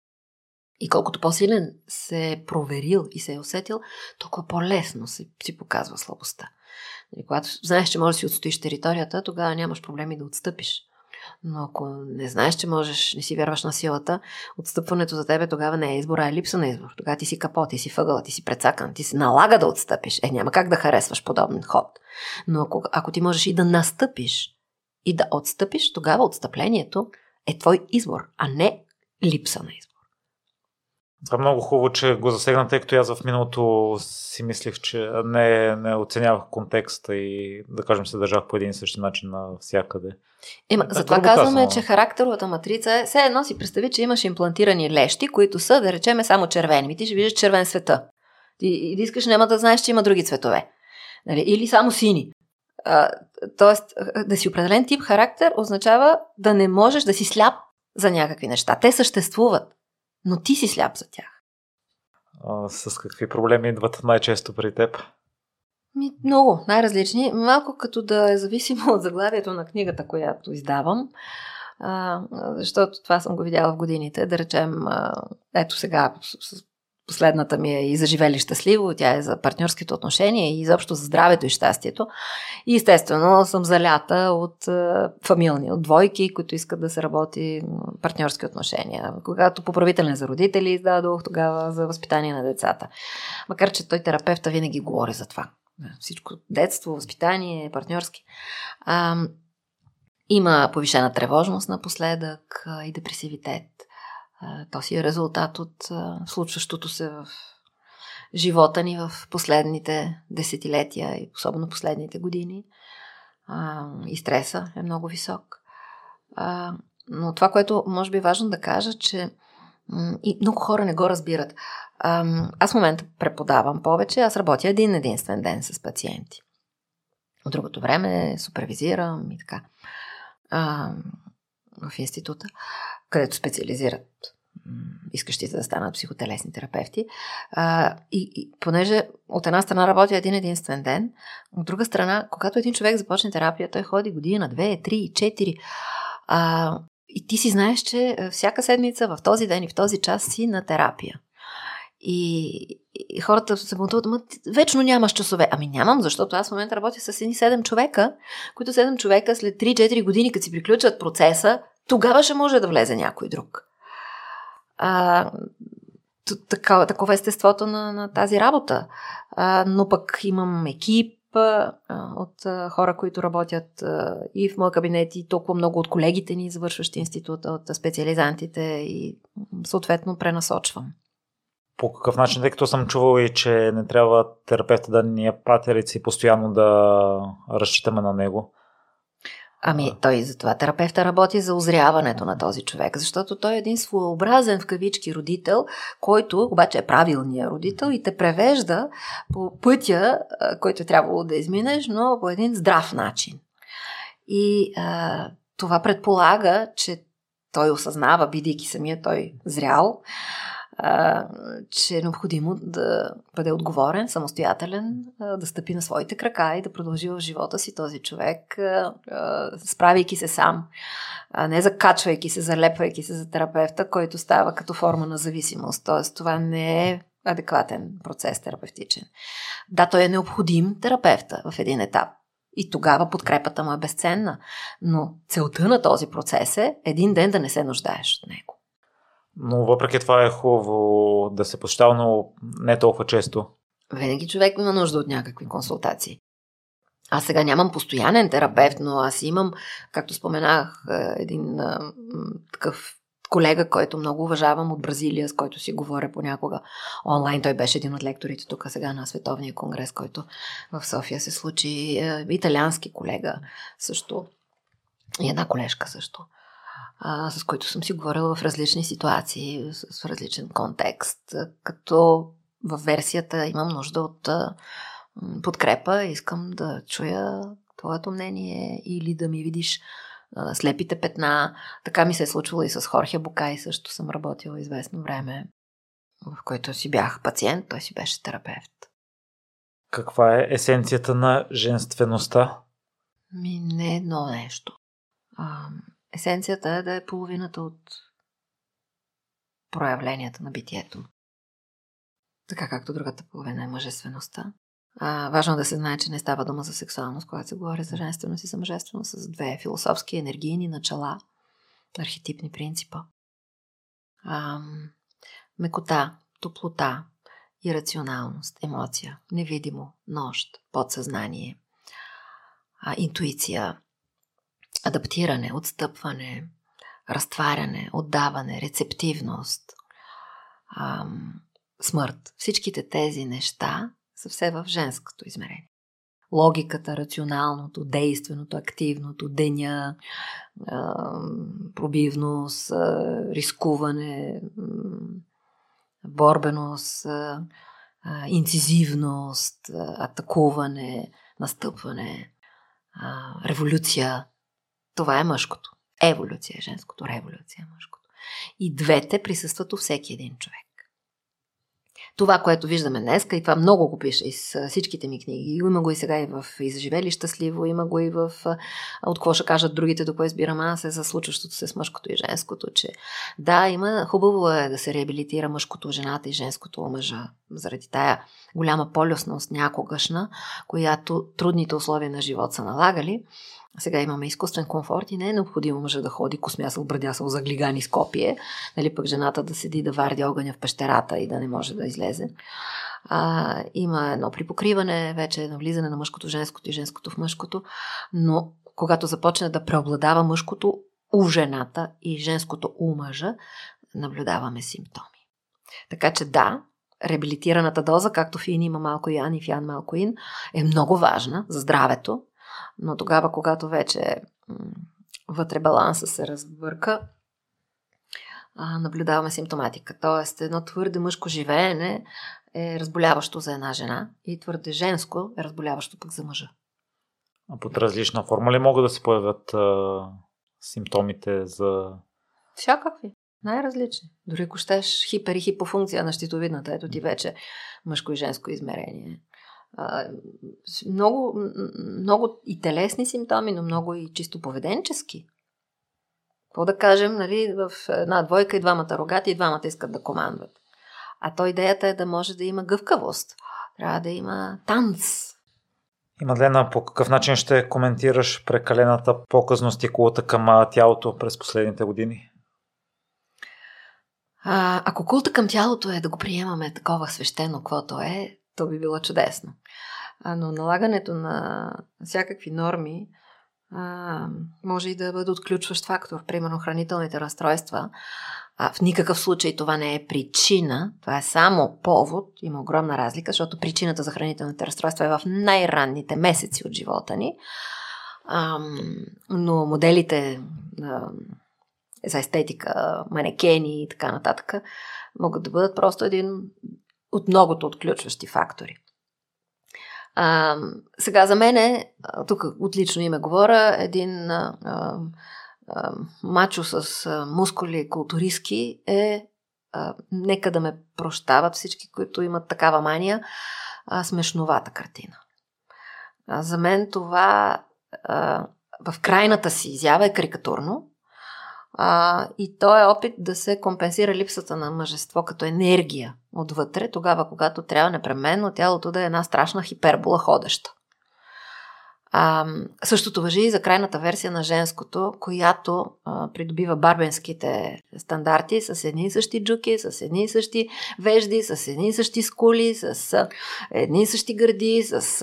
И колкото по-силен се е проверил и се е усетил, толкова по-лесно си, си показва слабостта. И нали, когато знаеш, че можеш да си отстоиш територията, тогава нямаш проблеми да отстъпиш. Но ако не знаеш, че можеш, не си вярваш на силата, отстъпването за тебе тогава не е избор, а е липса на избор. Тогава ти си капот, ти си въгъла, ти си прецакан, ти се налага да отстъпиш. Е, няма как да харесваш подобен ход. Но ако, ако ти можеш и да настъпиш и да отстъпиш, тогава отстъплението е твой избор, а не липса на избор. Това е много хубаво, че го засегна, тъй като аз в миналото си мислих, че не, не оценявах контекста и да кажем се държах по един и същи начин навсякъде. Ема, да, затова казваме, казано. че характеровата матрица е, все едно си представи, че имаш имплантирани лещи, които са, да речеме, само червени. И ти ще виждаш червен света. Ти, и да искаш, няма да знаеш, че има други цветове. Нали? Или само сини. А, тоест, да си определен тип характер означава да не можеш да си сляп за някакви неща. Те съществуват но ти си сляп за тях. А, с какви проблеми идват най-често при теб? Ми, много, най-различни. Малко като да е зависимо от заглавието на книгата, която издавам. А, защото това съм го видяла в годините. Да речем, а, ето сега с, Последната ми е и за живели щастливо, тя е за партньорските отношения и изобщо за здравето и щастието. И естествено съм залята от е, фамилни, от двойки, които искат да се работи партньорски отношения. Когато поправителен за родители издадох, тогава за възпитание на децата. Макар, че той терапевта винаги говори за това. Всичко детство, възпитание, партньорски. А, има повишена тревожност напоследък и депресивитет то си е резултат от случващото се в живота ни в последните десетилетия и особено последните години. И стреса е много висок. Но това, което може би е важно да кажа, че и много хора не го разбират. Аз в момента преподавам повече, аз работя един единствен ден с пациенти. От другото време супервизирам и така в института където специализират искащите да станат психотелесни терапевти. А, и, и понеже от една страна работя един единствен ден, от друга страна, когато един човек започне терапия, той ходи година, две, три, четири. А, и ти си знаеш, че всяка седмица в този ден и в този час си на терапия. И, и хората се бунтуват, ама вечно нямаш часове. Ами нямам, защото аз в момента работя с едни 7 човека, които 7 човека след 3-4 години, като си приключат процеса, тогава ще може да влезе някой друг. А, такова, такова е естеството на, на тази работа. А, но пък имам екип, а, от а, хора, които работят а, и в моя кабинет, и толкова много от колегите ни, завършващи института, от специализантите и съответно пренасочвам. По какъв начин, тъй като съм чувал и, че не трябва терапевта да ни е патерица и постоянно да разчитаме на него. Ами, той за това терапевта работи за озряването на този човек, защото той е един своеобразен в кавички родител, който обаче е правилният родител и те превежда по пътя, който е трябвало да изминеш, но по един здрав начин. И а, това предполага, че той осъзнава, бидейки самия той зрял, че е необходимо да бъде отговорен, самостоятелен, да стъпи на своите крака и да продължи в живота си този човек, справяйки се сам, не закачвайки се, залепвайки се за терапевта, който става като форма на зависимост. Тоест, това не е адекватен процес терапевтичен. Да, той е необходим терапевта в един етап. И тогава подкрепата му е безценна. Но целта на този процес е един ден да не се нуждаеш от него. Но въпреки това е хубаво да се посещава, но не толкова често. Винаги човек има нужда от някакви консултации. Аз сега нямам постоянен терапевт, но аз имам, както споменах, е, един а, такъв колега, който много уважавам от Бразилия, с който си говоря понякога онлайн. Той беше един от лекторите тук сега на Световния конгрес, който в София се случи. Е, италиански колега също. И една колежка също а, с които съм си говорила в различни ситуации, с, различен контекст, като в версията имам нужда от а, подкрепа, искам да чуя твоето мнение или да ми видиш а, слепите петна. Така ми се е случвало и с Хорхе Букай, също съм работила известно време, в който си бях пациент, той си беше терапевт. Каква е есенцията на женствеността? Ми не едно нещо. А, Есенцията е да е половината от проявленията на битието. Така както другата половина е мъжествеността. А, важно е да се знае, че не става дума за сексуалност, когато се говори за женственост и за мъжественост, с две философски, енергийни начала, архетипни принципа. А, мекота, топлота, ирационалност, емоция, невидимо, нощ, подсъзнание, а, интуиция, адаптиране, отстъпване, разтваряне, отдаване, рецептивност, ам, смърт. Всичките тези неща са все в женското измерение. Логиката, рационалното, действеното, активното, деня, ам, пробивност, рискуване, борбеност, инцизивност, атакуване, настъпване, революция, това е мъжкото. Еволюция е женското, революция е мъжкото. И двете присъстват у всеки един човек. Това, което виждаме днес, и това много го пише из всичките ми книги. Има го и сега и в Изживели щастливо, има го и в От какво ще кажат другите, до кое избирам аз, е за случващото се с мъжкото и женското, че да, има, хубаво е да се реабилитира мъжкото, жената и женското мъжа, заради тая голяма полюсност някогашна, която трудните условия на живот са налагали, сега имаме изкуствен комфорт и не е необходимо мъжа да ходи космясал, брадясал, заглигани с копие, нали, пък жената да седи да варди огъня в пещерата и да не може да излезе. А, има едно припокриване, вече на влизане на мъжкото женското и женското в мъжкото, но когато започне да преобладава мъжкото у жената и женското у мъжа, наблюдаваме симптоми. Така че да, реабилитираната доза, както в Ин има малко Ян и в Ян малко Ин, е много важна за здравето, но тогава, когато вече вътре баланса се разбърка, наблюдаваме симптоматика. Тоест, едно твърде мъжко живеене е разболяващо за една жена и твърде женско е разболяващо пък за мъжа. А под различна форма ли могат да се появят а, симптомите за... Всякакви. Най-различни. Дори ако щеш хипер и хипофункция на щитовидната, ето ти вече мъжко и женско измерение много, много и телесни симптоми, но много и чисто поведенчески. Какво да кажем, нали, в една двойка и двамата рогати и двамата искат да командват. А то идеята е да може да има гъвкавост. Трябва да има танц. И Мадлена, по какъв начин ще коментираш прекалената показност и култа към тялото през последните години? А, ако култа към тялото е да го приемаме такова свещено, каквото е, то би било чудесно. А, но налагането на всякакви норми а, може и да бъде отключващ фактор. Примерно хранителните разстройства. А, в никакъв случай това не е причина, това е само повод. Има огромна разлика, защото причината за хранителните разстройства е в най-ранните месеци от живота ни. А, но моделите а, за естетика, манекени и така нататък могат да бъдат просто един от многото отключващи фактори. А, сега за мен е, тук отлично име говоря, един а, а, мачо с а, мускули културистки е, а, нека да ме прощават всички, които имат такава мания, а, смешновата картина. А, за мен това а, в крайната си изява е карикатурно, а, и то е опит да се компенсира липсата на мъжество като енергия отвътре, тогава когато трябва непременно тялото да е една страшна хипербола ходеща. А, същото въжи и за крайната версия на женското, която а, придобива барбенските стандарти с едни и същи джуки, с едни и същи вежди, с едни и същи скули, с а, едни и същи гърди, с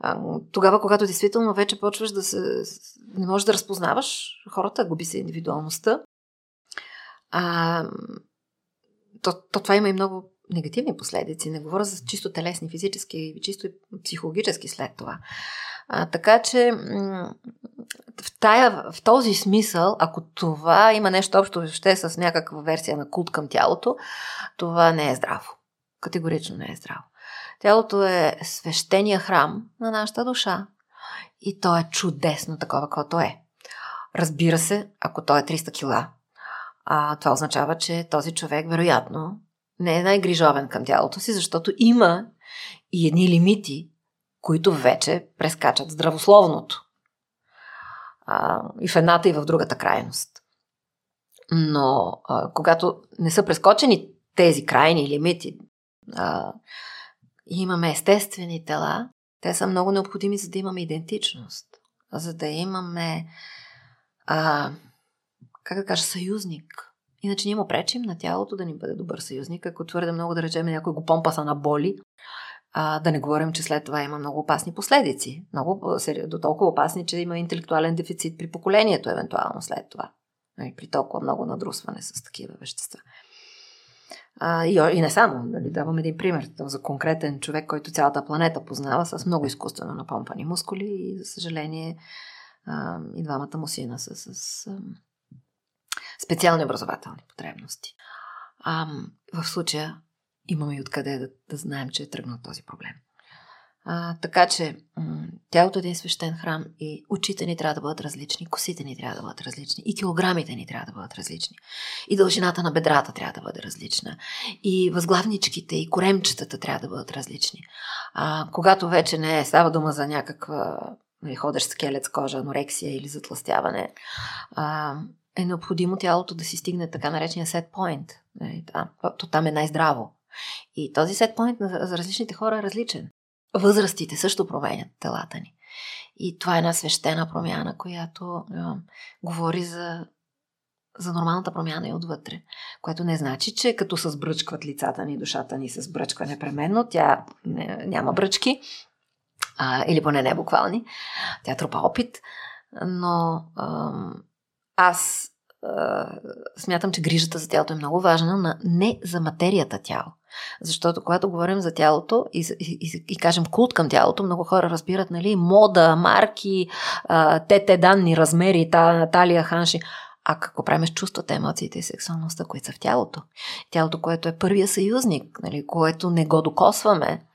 а, тогава, когато действително вече почваш да се... не можеш да разпознаваш хората, губи се индивидуалността. А, то, то това има и много негативни последици. Не говоря за чисто телесни, физически, чисто и психологически след това. А, така че в, тая, в този смисъл, ако това има нещо общо въобще с някаква версия на култ към тялото, това не е здраво. Категорично не е здраво. Тялото е свещения храм на нашата душа. И то е чудесно такова, каквото е. Разбира се, ако той е 300 кила, а, това означава, че този човек вероятно не е най-грижовен към тялото си, защото има и едни лимити, които вече прескачат здравословното. А, и в едната, и в другата крайност. Но а, когато не са прескочени тези крайни лимити, а, имаме естествени тела, те са много необходими, за да имаме идентичност. За да имаме, а, как да кажа, съюзник. Иначе ние му пречим на тялото да ни бъде добър съюзник, ако твърде много да речем някой го помпаса на боли, а, да не говорим, че след това има много опасни последици. Много, до толкова опасни, че има интелектуален дефицит при поколението, евентуално след това. Нали, при толкова много надрусване с такива вещества. А, и, и не само. Нали, давам един пример за конкретен човек, който цялата планета познава с много изкуствено напомпани мускули и, за съжаление, а, и двамата му сина са с, с специални образователни потребности. А, в случая имаме и откъде да, да знаем, че е тръгнал този проблем. А, така че м- тялото е един свещен храм и очите ни трябва да бъдат различни, косите ни трябва да бъдат различни, и килограмите ни трябва да бъдат различни, и дължината на бедрата трябва да бъде различна, и възглавничките, и коремчетата трябва да бъдат различни. А, когато вече не е, става дума за някаква нали, скелет с кожа, анорексия или затластяване, а, е необходимо тялото да си стигне така наречения set point. Нали, то там е най-здраво. И този сетпоинт за различните хора е различен. Възрастите също променят телата ни. И това е една свещена промяна, която е, говори за, за нормалната промяна и отвътре. Което не значи, че като се сбръчкват лицата ни, душата ни се сбръчква непременно. Тя не, няма бръчки, а, или поне не буквални. Тя трупа опит. Но а, аз смятам, че грижата за тялото е много важна, но не за материята тяло. Защото когато говорим за тялото и, и, и, кажем култ към тялото, много хора разбират, нали, мода, марки, те, те данни, размери, та, талия, ханши. А какво правим с чувствата, емоциите и сексуалността, които са в тялото? Тялото, което е първия съюзник, нали, което не го докосваме.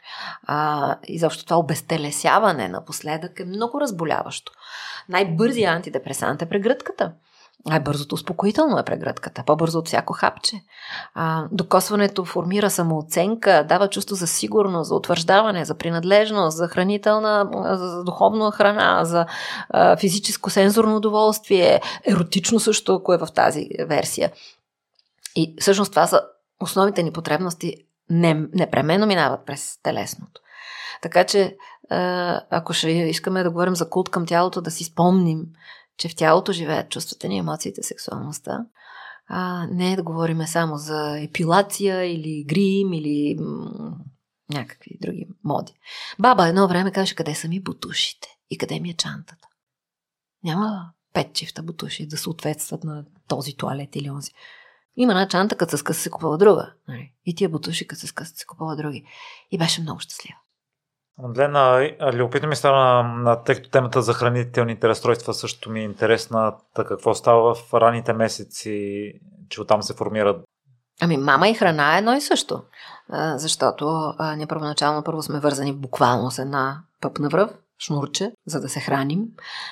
А, и защо това обезтелесяване напоследък е много разболяващо. Най-бързият антидепресант е прегръдката. Най-бързото успокоително е прегръдката, по-бързо от всяко хапче. А, докосването формира самооценка, дава чувство за сигурност, за утвърждаване, за принадлежност, за хранителна, за духовна храна, за а, физическо сензорно удоволствие, еротично също, ако е в тази версия. И всъщност това са основните ни потребности, не, непременно минават през телесното. Така че, ако ще искаме да говорим за култ към тялото, да си спомним, че в тялото живеят чувствата ни, емоциите, сексуалността. А, не да говорим само за епилация или грим или някакви други моди. Баба едно време каже, къде са ми бутушите и къде ми е чантата. Няма пет чифта бутуши да съответстват на този туалет или онзи. Има една чанта, като се скъса се купува друга. Нали? И тия бутуши, като се скъса се купува други. И беше много щастлива. Мадлена, любопитно ми на, тъй като темата за хранителните разстройства също ми е интересна. Какво става в ранните месеци, че оттам се формират Ами мама и храна е едно и също. Защото ние първоначално първо сме вързани буквално с една пъпна връв, шнурче, за да се храним,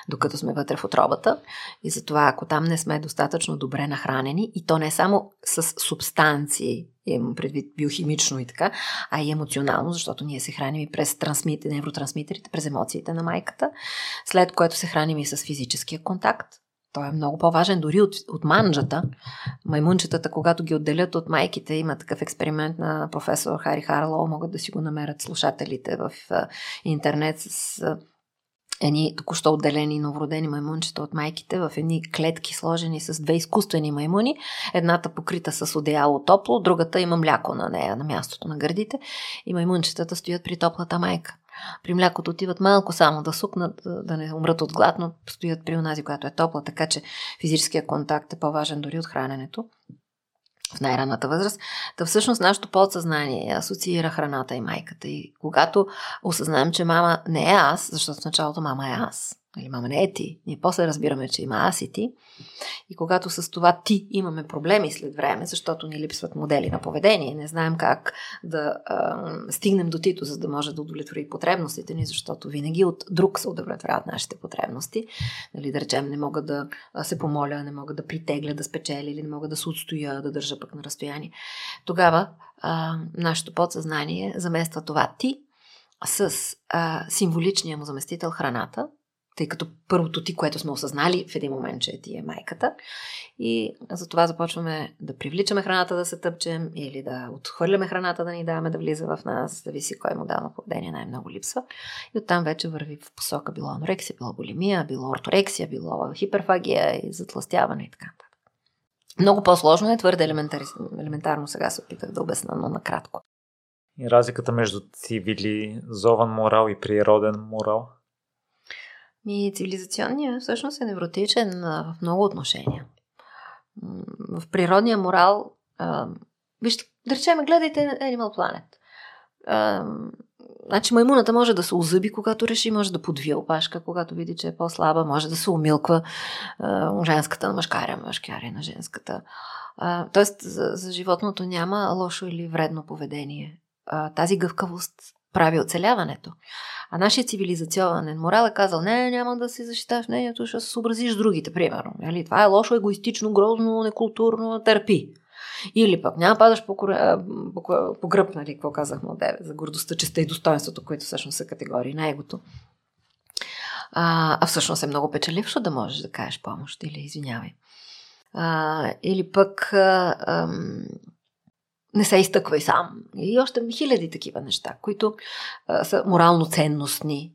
докато сме вътре в отробата. И затова, ако там не сме достатъчно добре нахранени, и то не само с субстанции, имам предвид биохимично и така, а и емоционално, защото ние се храним и през трансмит, невротрансмитерите, през емоциите на майката, след което се храним и с физическия контакт, той е много по-важен дори от, от манджата. Маймунчетата, когато ги отделят от майките, има такъв експеримент на професор Хари Харлоу, могат да си го намерят слушателите в интернет с едни току-що отделени новородени маймунчета от майките в едни клетки сложени с две изкуствени маймуни. Едната покрита с одеяло топло, другата има мляко на нея, на мястото на гърдите и маймунчетата стоят при топлата майка. При млякото отиват малко само да сукнат, да не умрат от глад, но стоят при онази, която е топла, така че физическия контакт е по-важен дори от храненето в най-ранната възраст. Та всъщност нашето подсъзнание асоциира храната и майката. И когато осъзнаем, че мама не е аз, защото в началото мама е аз, или мама не е ти, ние после разбираме, че има аз и ти, и когато с това ти имаме проблеми след време, защото ни липсват модели на поведение, не знаем как да а, стигнем до тито, за да може да удовлетвори потребностите ни, защото винаги от друг се удовлетворяват нашите потребности. Нали, да речем, не мога да се помоля, не мога да притегля, да спечеля или не мога да се отстоя, да държа пък на разстояние. Тогава а, нашето подсъзнание замества това ти с а, символичния му заместител храната, тъй като първото ти, което сме осъзнали в един момент, че ти е майката. И затова започваме да привличаме храната да се тъпчем или да отхвърляме храната да ни даваме да влиза в нас, зависи кой модел на поведение най-много липсва. И оттам вече върви в посока било анорексия, било булимия, било орторексия, било хиперфагия и затластяване и така. Много по-сложно е, твърде елементарно сега се опитах да обясна, но накратко. И разликата между цивилизован морал и природен морал? И цивилизационният всъщност е невротичен в много отношения. В природния морал, а, вижте, да речем, гледайте Animal Planet. А, значи маймуната може да се озъби, когато реши, може да подвие опашка, когато види, че е по-слаба, може да се умилква а, женската на мъжкаря, мъжкаря на женската. А, тоест, за, за животното няма лошо или вредно поведение. А, тази гъвкавост прави оцеляването. А нашия цивилизационен морал е казал, не, няма да си защитаваш мнението, ще се съобразиш другите, примерно. Нали? Това е лошо, егоистично, грозно, некултурно, търпи. Или пък няма падаш по, по, по гръб, нали, какво казахме от тебе, за гордостта, честа и достоинството, които всъщност са категории на егото. А, а всъщност е много печелившо да можеш да кажеш помощ или извинявай. А, или пък а, а, не се изтъквай сам. И още хиляди такива неща, които а, са морално ценностни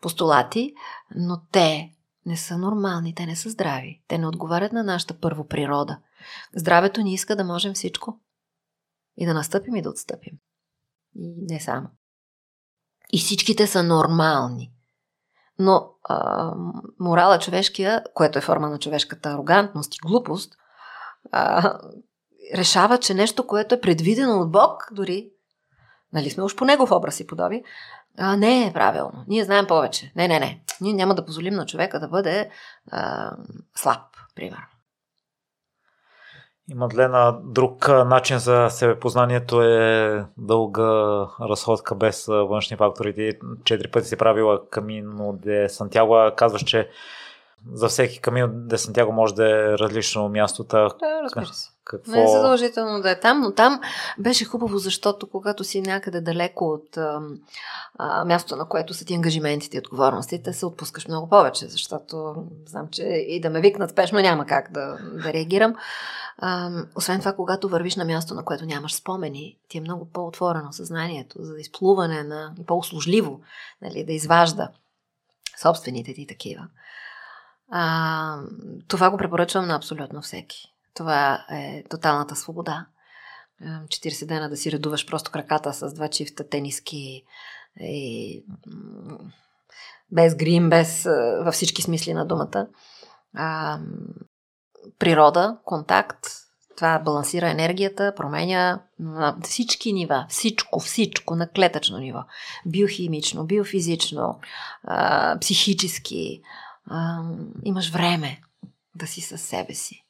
постулати, но те не са нормални, те не са здрави. Те не отговарят на нашата първо природа. Здравето ни иска да можем всичко. И да настъпим и да отстъпим. И не само. И всичките са нормални. Но а, морала човешкия, което е форма на човешката арогантност и глупост, а, решава, че нещо, което е предвидено от Бог, дори, нали сме уж по негов образ и подоби, а, не е правилно. Ние знаем повече. Не, не, не. Ние няма да позволим на човека да бъде а, слаб, примерно. И Мадлена, друг начин за себепознанието е дълга разходка без външни фактори. Ти четири пъти си правила Камино де Сантьяго. Казваш, че за всеки Камино де Сантьяго може да е различно мястото. Да, разбира се. Какво... Не е задължително да е там, но там беше хубаво, защото когато си някъде далеко от мястото, на което са ти ангажиментите и отговорностите, се отпускаш много повече, защото знам, че и да ме викнат спешно няма как да, да реагирам. А, освен това, когато вървиш на място, на което нямаш спомени, ти е много по-отворено съзнанието за изплуване на по-услужливо, нали, да изважда собствените ти такива. А, това го препоръчвам на абсолютно всеки. Това е тоталната свобода. 40 дена да си редуваш просто краката с два чифта тениски и без грим, без във всички смисли на думата. Природа, контакт, това балансира енергията, променя на всички нива, всичко, всичко на клетъчно ниво. Биохимично, биофизично, психически. Имаш време да си със себе си.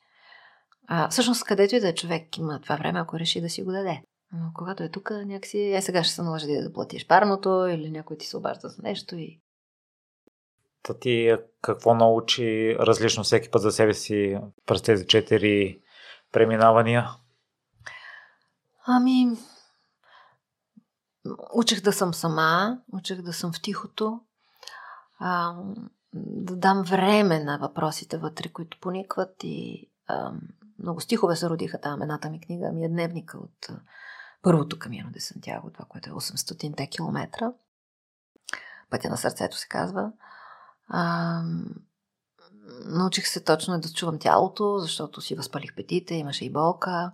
А, всъщност, където и да е човек има това време, ако реши да си го даде. Но когато е тук, някакси, е сега ще се наложи да платиш парното или някой ти се обажда за нещо и... Та ти какво научи различно всеки път за себе си през тези четири преминавания? Ами, учих да съм сама, учих да съм в тихото, а, да дам време на въпросите вътре, които поникват и а, много стихове се родиха там. Едната ми книга ми е дневника от първото камино де Сантьяго, това, което е 800-те километра. Пътя на сърцето се казва. А, научих се точно да чувам тялото, защото си възпалих петите, имаше и болка.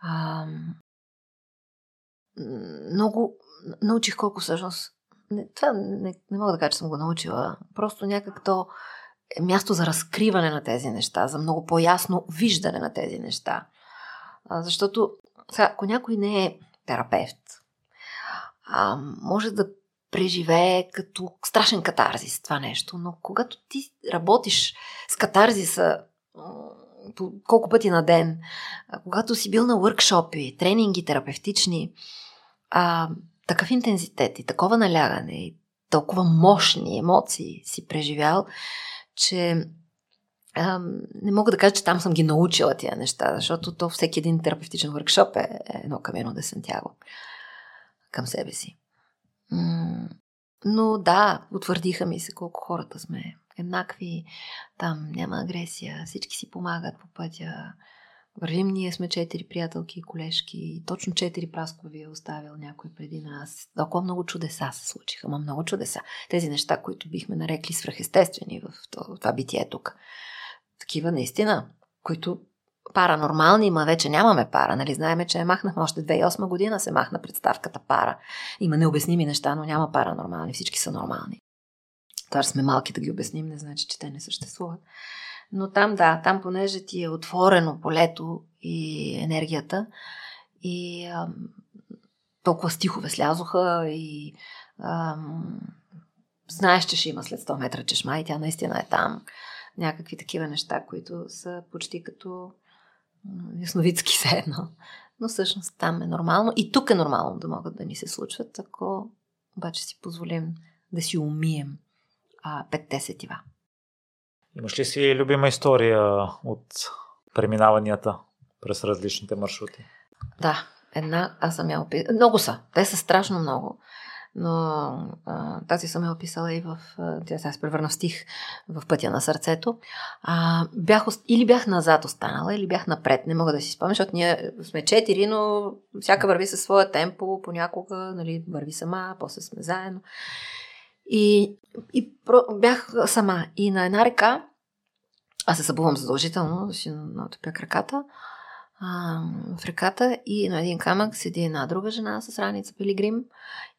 А, много научих колко всъщност. Не, това не, не мога да кажа, че съм го научила. Просто някак то място за разкриване на тези неща, за много по-ясно виждане на тези неща. Защото сега, ако някой не е терапевт, а, може да преживее като страшен катарзис това нещо, но когато ти работиш с катарзиса колко пъти на ден, когато си бил на въркшопи, тренинги терапевтични, а, такъв интензитет и такова налягане и толкова мощни емоции си преживял, че а, не мога да кажа, че там съм ги научила тия неща, защото то всеки един терапевтичен въркшоп е едно камено де Сантьяго към себе си. Но да, утвърдиха ми се колко хората сме еднакви, там няма агресия, всички си помагат по пътя. Вървим, ние сме четири приятелки и колежки. Точно четири праскови е оставил някой преди нас. Толкова много чудеса се случиха, ма много чудеса. Тези неща, които бихме нарекли свръхестествени в това битие тук. Такива наистина, които паранормални, ма вече нямаме пара. Нали? Знаеме, че я махнахме още 2008 година, се махна представката пара. Има необясними неща, но няма паранормални. Всички са нормални. Това сме малки да ги обясним, не значи, че те не съществуват. Но там, да, там понеже ти е отворено полето и енергията и ам, толкова стихове слязоха и ам, знаеш, че ще има след 100 метра чешма и тя наистина е там. Някакви такива неща, които са почти като ясновидски се едно. Но всъщност там е нормално. И тук е нормално да могат да ни се случват, ако обаче си позволим да си умием а, петте сетива. Имаш ли си любима история от преминаванията през различните маршрути? Да, една, аз съм я описала. Много са. Те са страшно много но а, тази съм я описала и в... Тя сега се превърна в стих в пътя на сърцето. А, бях, или бях назад останала, или бях напред. Не мога да си спомня, защото ние сме четири, но всяка върви със своя темпо, понякога нали, върви сама, после сме заедно. И, и про, бях сама. И на една река, аз се събувам задължително, си натопя краката, а, в реката и на един камък седи една друга жена с раница пилигрим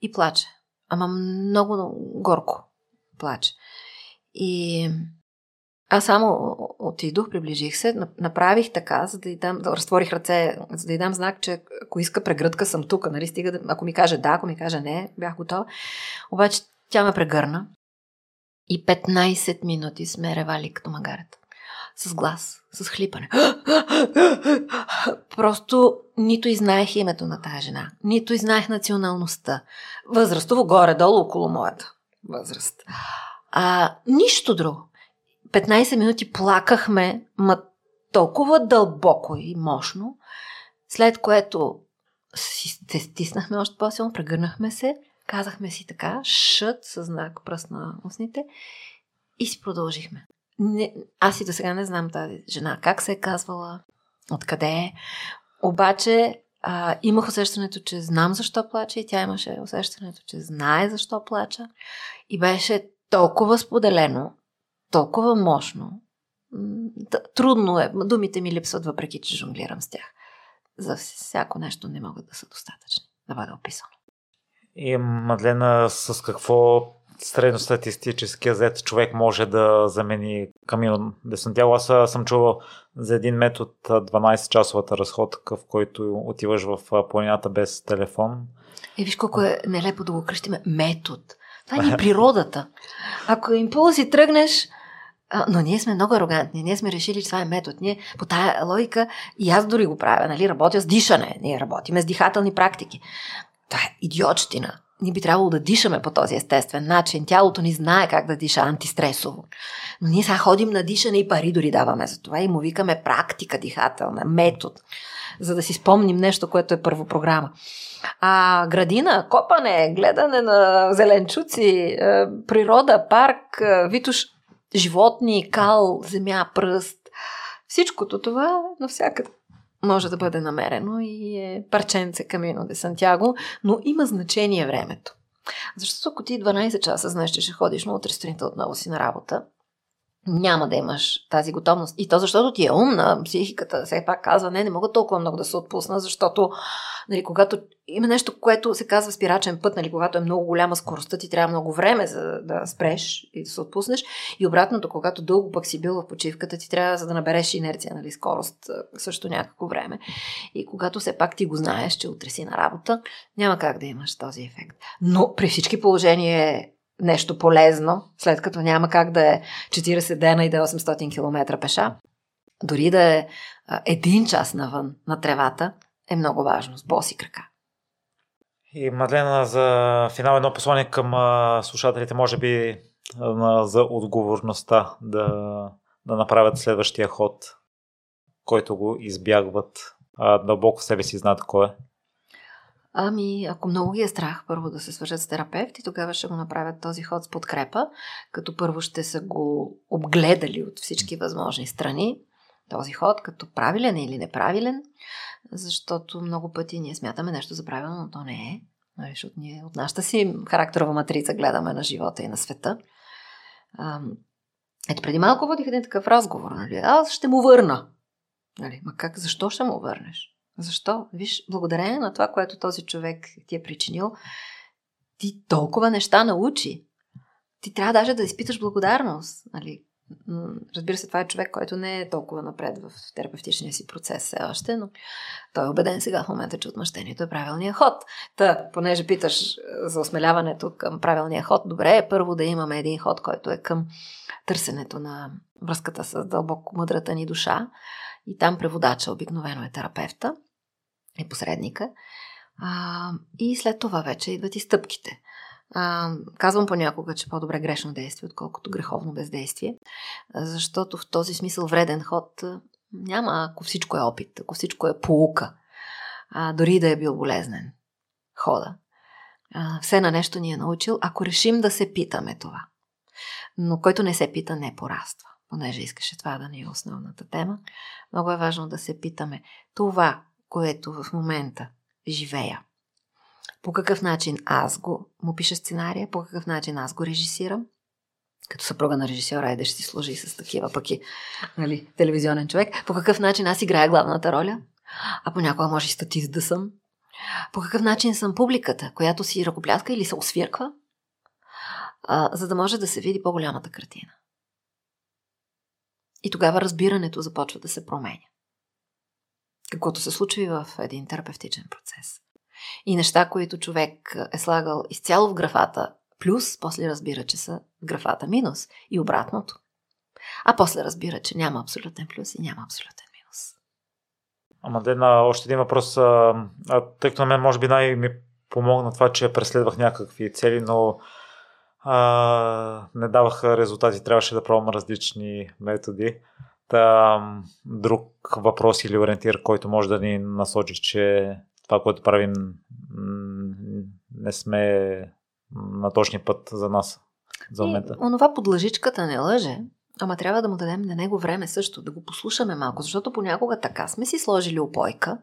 и плаче. Ама много горко плаче. И аз само отидох, приближих се, направих така, за да й дам, да разтворих ръце, за да й дам знак, че ако иска прегръдка, съм тук, нали, стига ако ми каже да, ако ми каже не, бях готова. Обаче тя ме прегърна и 15 минути сме ревали като магарета с глас, с хлипане. Просто нито и знаех името на тази жена, нито и знаех националността. Възрастово горе-долу около моята възраст. А, нищо друго. 15 минути плакахме, ма толкова дълбоко и мощно, след което се стиснахме още по-силно, прегърнахме се, казахме си така, шът със знак пръст на устните и си продължихме. Не, аз и до сега не знам тази жена как се е казвала, откъде е. Обаче а, имах усещането, че знам защо плача и тя имаше усещането, че знае защо плача. И беше толкова споделено, толкова мощно. Трудно е. Думите ми липсват, въпреки че жонглирам с тях. за всяко нещо не могат да са достатъчни да бъде описано. И Мадлена, с какво средностатистическия зет човек може да замени Камино де Сантьяго. Аз съм чувал за един метод 12-часовата разходка, в който отиваш в планината без телефон. Е, виж колко е нелепо да го кръщиме метод. Това е природата. Ако импулс и тръгнеш, но ние сме много арогантни. Ние сме решили, че това е метод. Ние по тая логика, и аз дори го правя, нали, работя с дишане. Ние работиме с дихателни практики. Това е идиотщина. Ние би трябвало да дишаме по този естествен начин. Тялото ни знае как да диша антистресово. Но ние сега ходим на дишане и пари дори даваме за това и му викаме практика дихателна, метод, за да си спомним нещо, което е първо програма. А градина, копане, гледане на зеленчуци, е, природа, парк, е, витуш, животни, кал, земя, пръст. Всичкото това навсякъде може да бъде намерено и е парченце Камино де Сантяго, но има значение времето. Защото ако ти 12 часа знаеш, че ще ходиш, но утре сутринта отново си на работа, няма да имаш тази готовност. И то защото ти е умна, психиката все пак казва, не, не мога толкова много да се отпусна, защото нали, когато има нещо, което се казва спирачен път, нали, когато е много голяма скоростта, ти трябва много време за да спреш и да се отпуснеш. И обратното, когато дълго пък си бил в почивката, ти трябва за да набереш инерция, нали, скорост също някакво време. И когато все пак ти го знаеш, че утре си на работа, няма как да имаш този ефект. Но при всички положения нещо полезно, след като няма как да е 40 дена и да е 800 км пеша, дори да е един час навън на тревата, е много важно, с боси крака. И Мадлена, за финал едно послание към слушателите, може би за отговорността да, да направят следващия ход, който го избягват, а дълбоко в себе си знаят кой е. Ами, ако много ги е страх, първо да се свържат с терапевт и тогава ще го направят този ход с подкрепа, като първо ще са го обгледали от всички възможни страни, този ход, като правилен или неправилен, защото много пъти ние смятаме нещо за правилно, но то не е. Нали, защото ние от нашата си характерова матрица гледаме на живота и на света. Ето преди малко водих един такъв разговор. Нали? Аз ще му върна. Нали? Ма как, защо ще му върнеш? Защо? Виж, благодарение на това, което този човек ти е причинил, ти толкова неща научи. Ти трябва даже да изпиташ благодарност. Нали? Разбира се, това е човек, който не е толкова напред в терапевтичния си процес все още, но той е убеден сега в момента, че отмъщението е правилният ход. Та, понеже питаш за осмеляването към правилния ход, добре е първо да имаме един ход, който е към търсенето на връзката с дълбоко мъдрата ни душа. И там преводача обикновено е терапевта е посредника. А, и след това вече идват и стъпките. А, казвам понякога, че по-добре грешно действие, отколкото греховно бездействие, защото в този смисъл вреден ход няма, ако всичко е опит, ако всичко е полука, а, дори да е бил болезнен хода. А, все на нещо ни е научил, ако решим да се питаме това. Но който не се пита, не пораства, понеже искаше това да ни е основната тема. Много е важно да се питаме това, което в момента живея. По какъв начин аз го му пиша сценария, по какъв начин аз го режисирам. Като съпруга на режисьора, да ще си служи с такива пък и нали, телевизионен човек. По какъв начин аз играя главната роля, а понякога може и статист да съм. По какъв начин съм публиката, която си ръкопляска или се освирква, а, за да може да се види по-голямата картина. И тогава разбирането започва да се променя каквото се случва и в един терапевтичен процес. И неща, които човек е слагал изцяло в графата плюс, после разбира, че са в графата минус и обратното. А после разбира, че няма абсолютен плюс и няма абсолютен минус. Ама Дена, още един въпрос. А, тъй като на мен може би най- ми помогна това, че преследвах някакви цели, но а, не даваха резултати, трябваше да пробвам различни методи. Та, друг въпрос или ориентир, който може да ни насочи, че това, което правим, не сме на точния път за нас за момента. И, онова под лъжичката не лъже, ама трябва да му дадем на него време също, да го послушаме малко, защото понякога така сме си сложили опойка,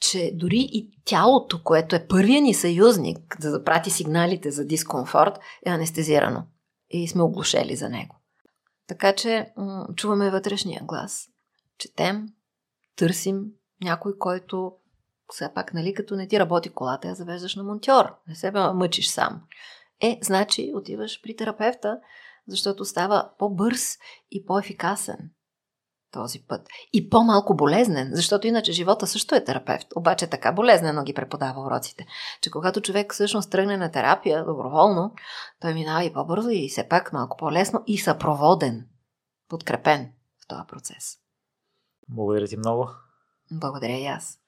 че дори и тялото, което е първия ни съюзник да запрати сигналите за дискомфорт, е анестезирано и сме оглушели за него. Така че чуваме вътрешния глас. Четем, търсим, някой, който все пак, нали, като не ти работи колата, я завеждаш на монтьор. Не се мъчиш сам. Е, значи отиваш при терапевта, защото става по-бърз и по-ефикасен този път. И по-малко болезнен, защото иначе живота също е терапевт. Обаче така болезнено ги преподава уроците, че когато човек всъщност тръгне на терапия доброволно, той минава и по-бързо и все пак малко по-лесно и съпроводен, подкрепен в този процес. Благодаря ти много. Благодаря и аз.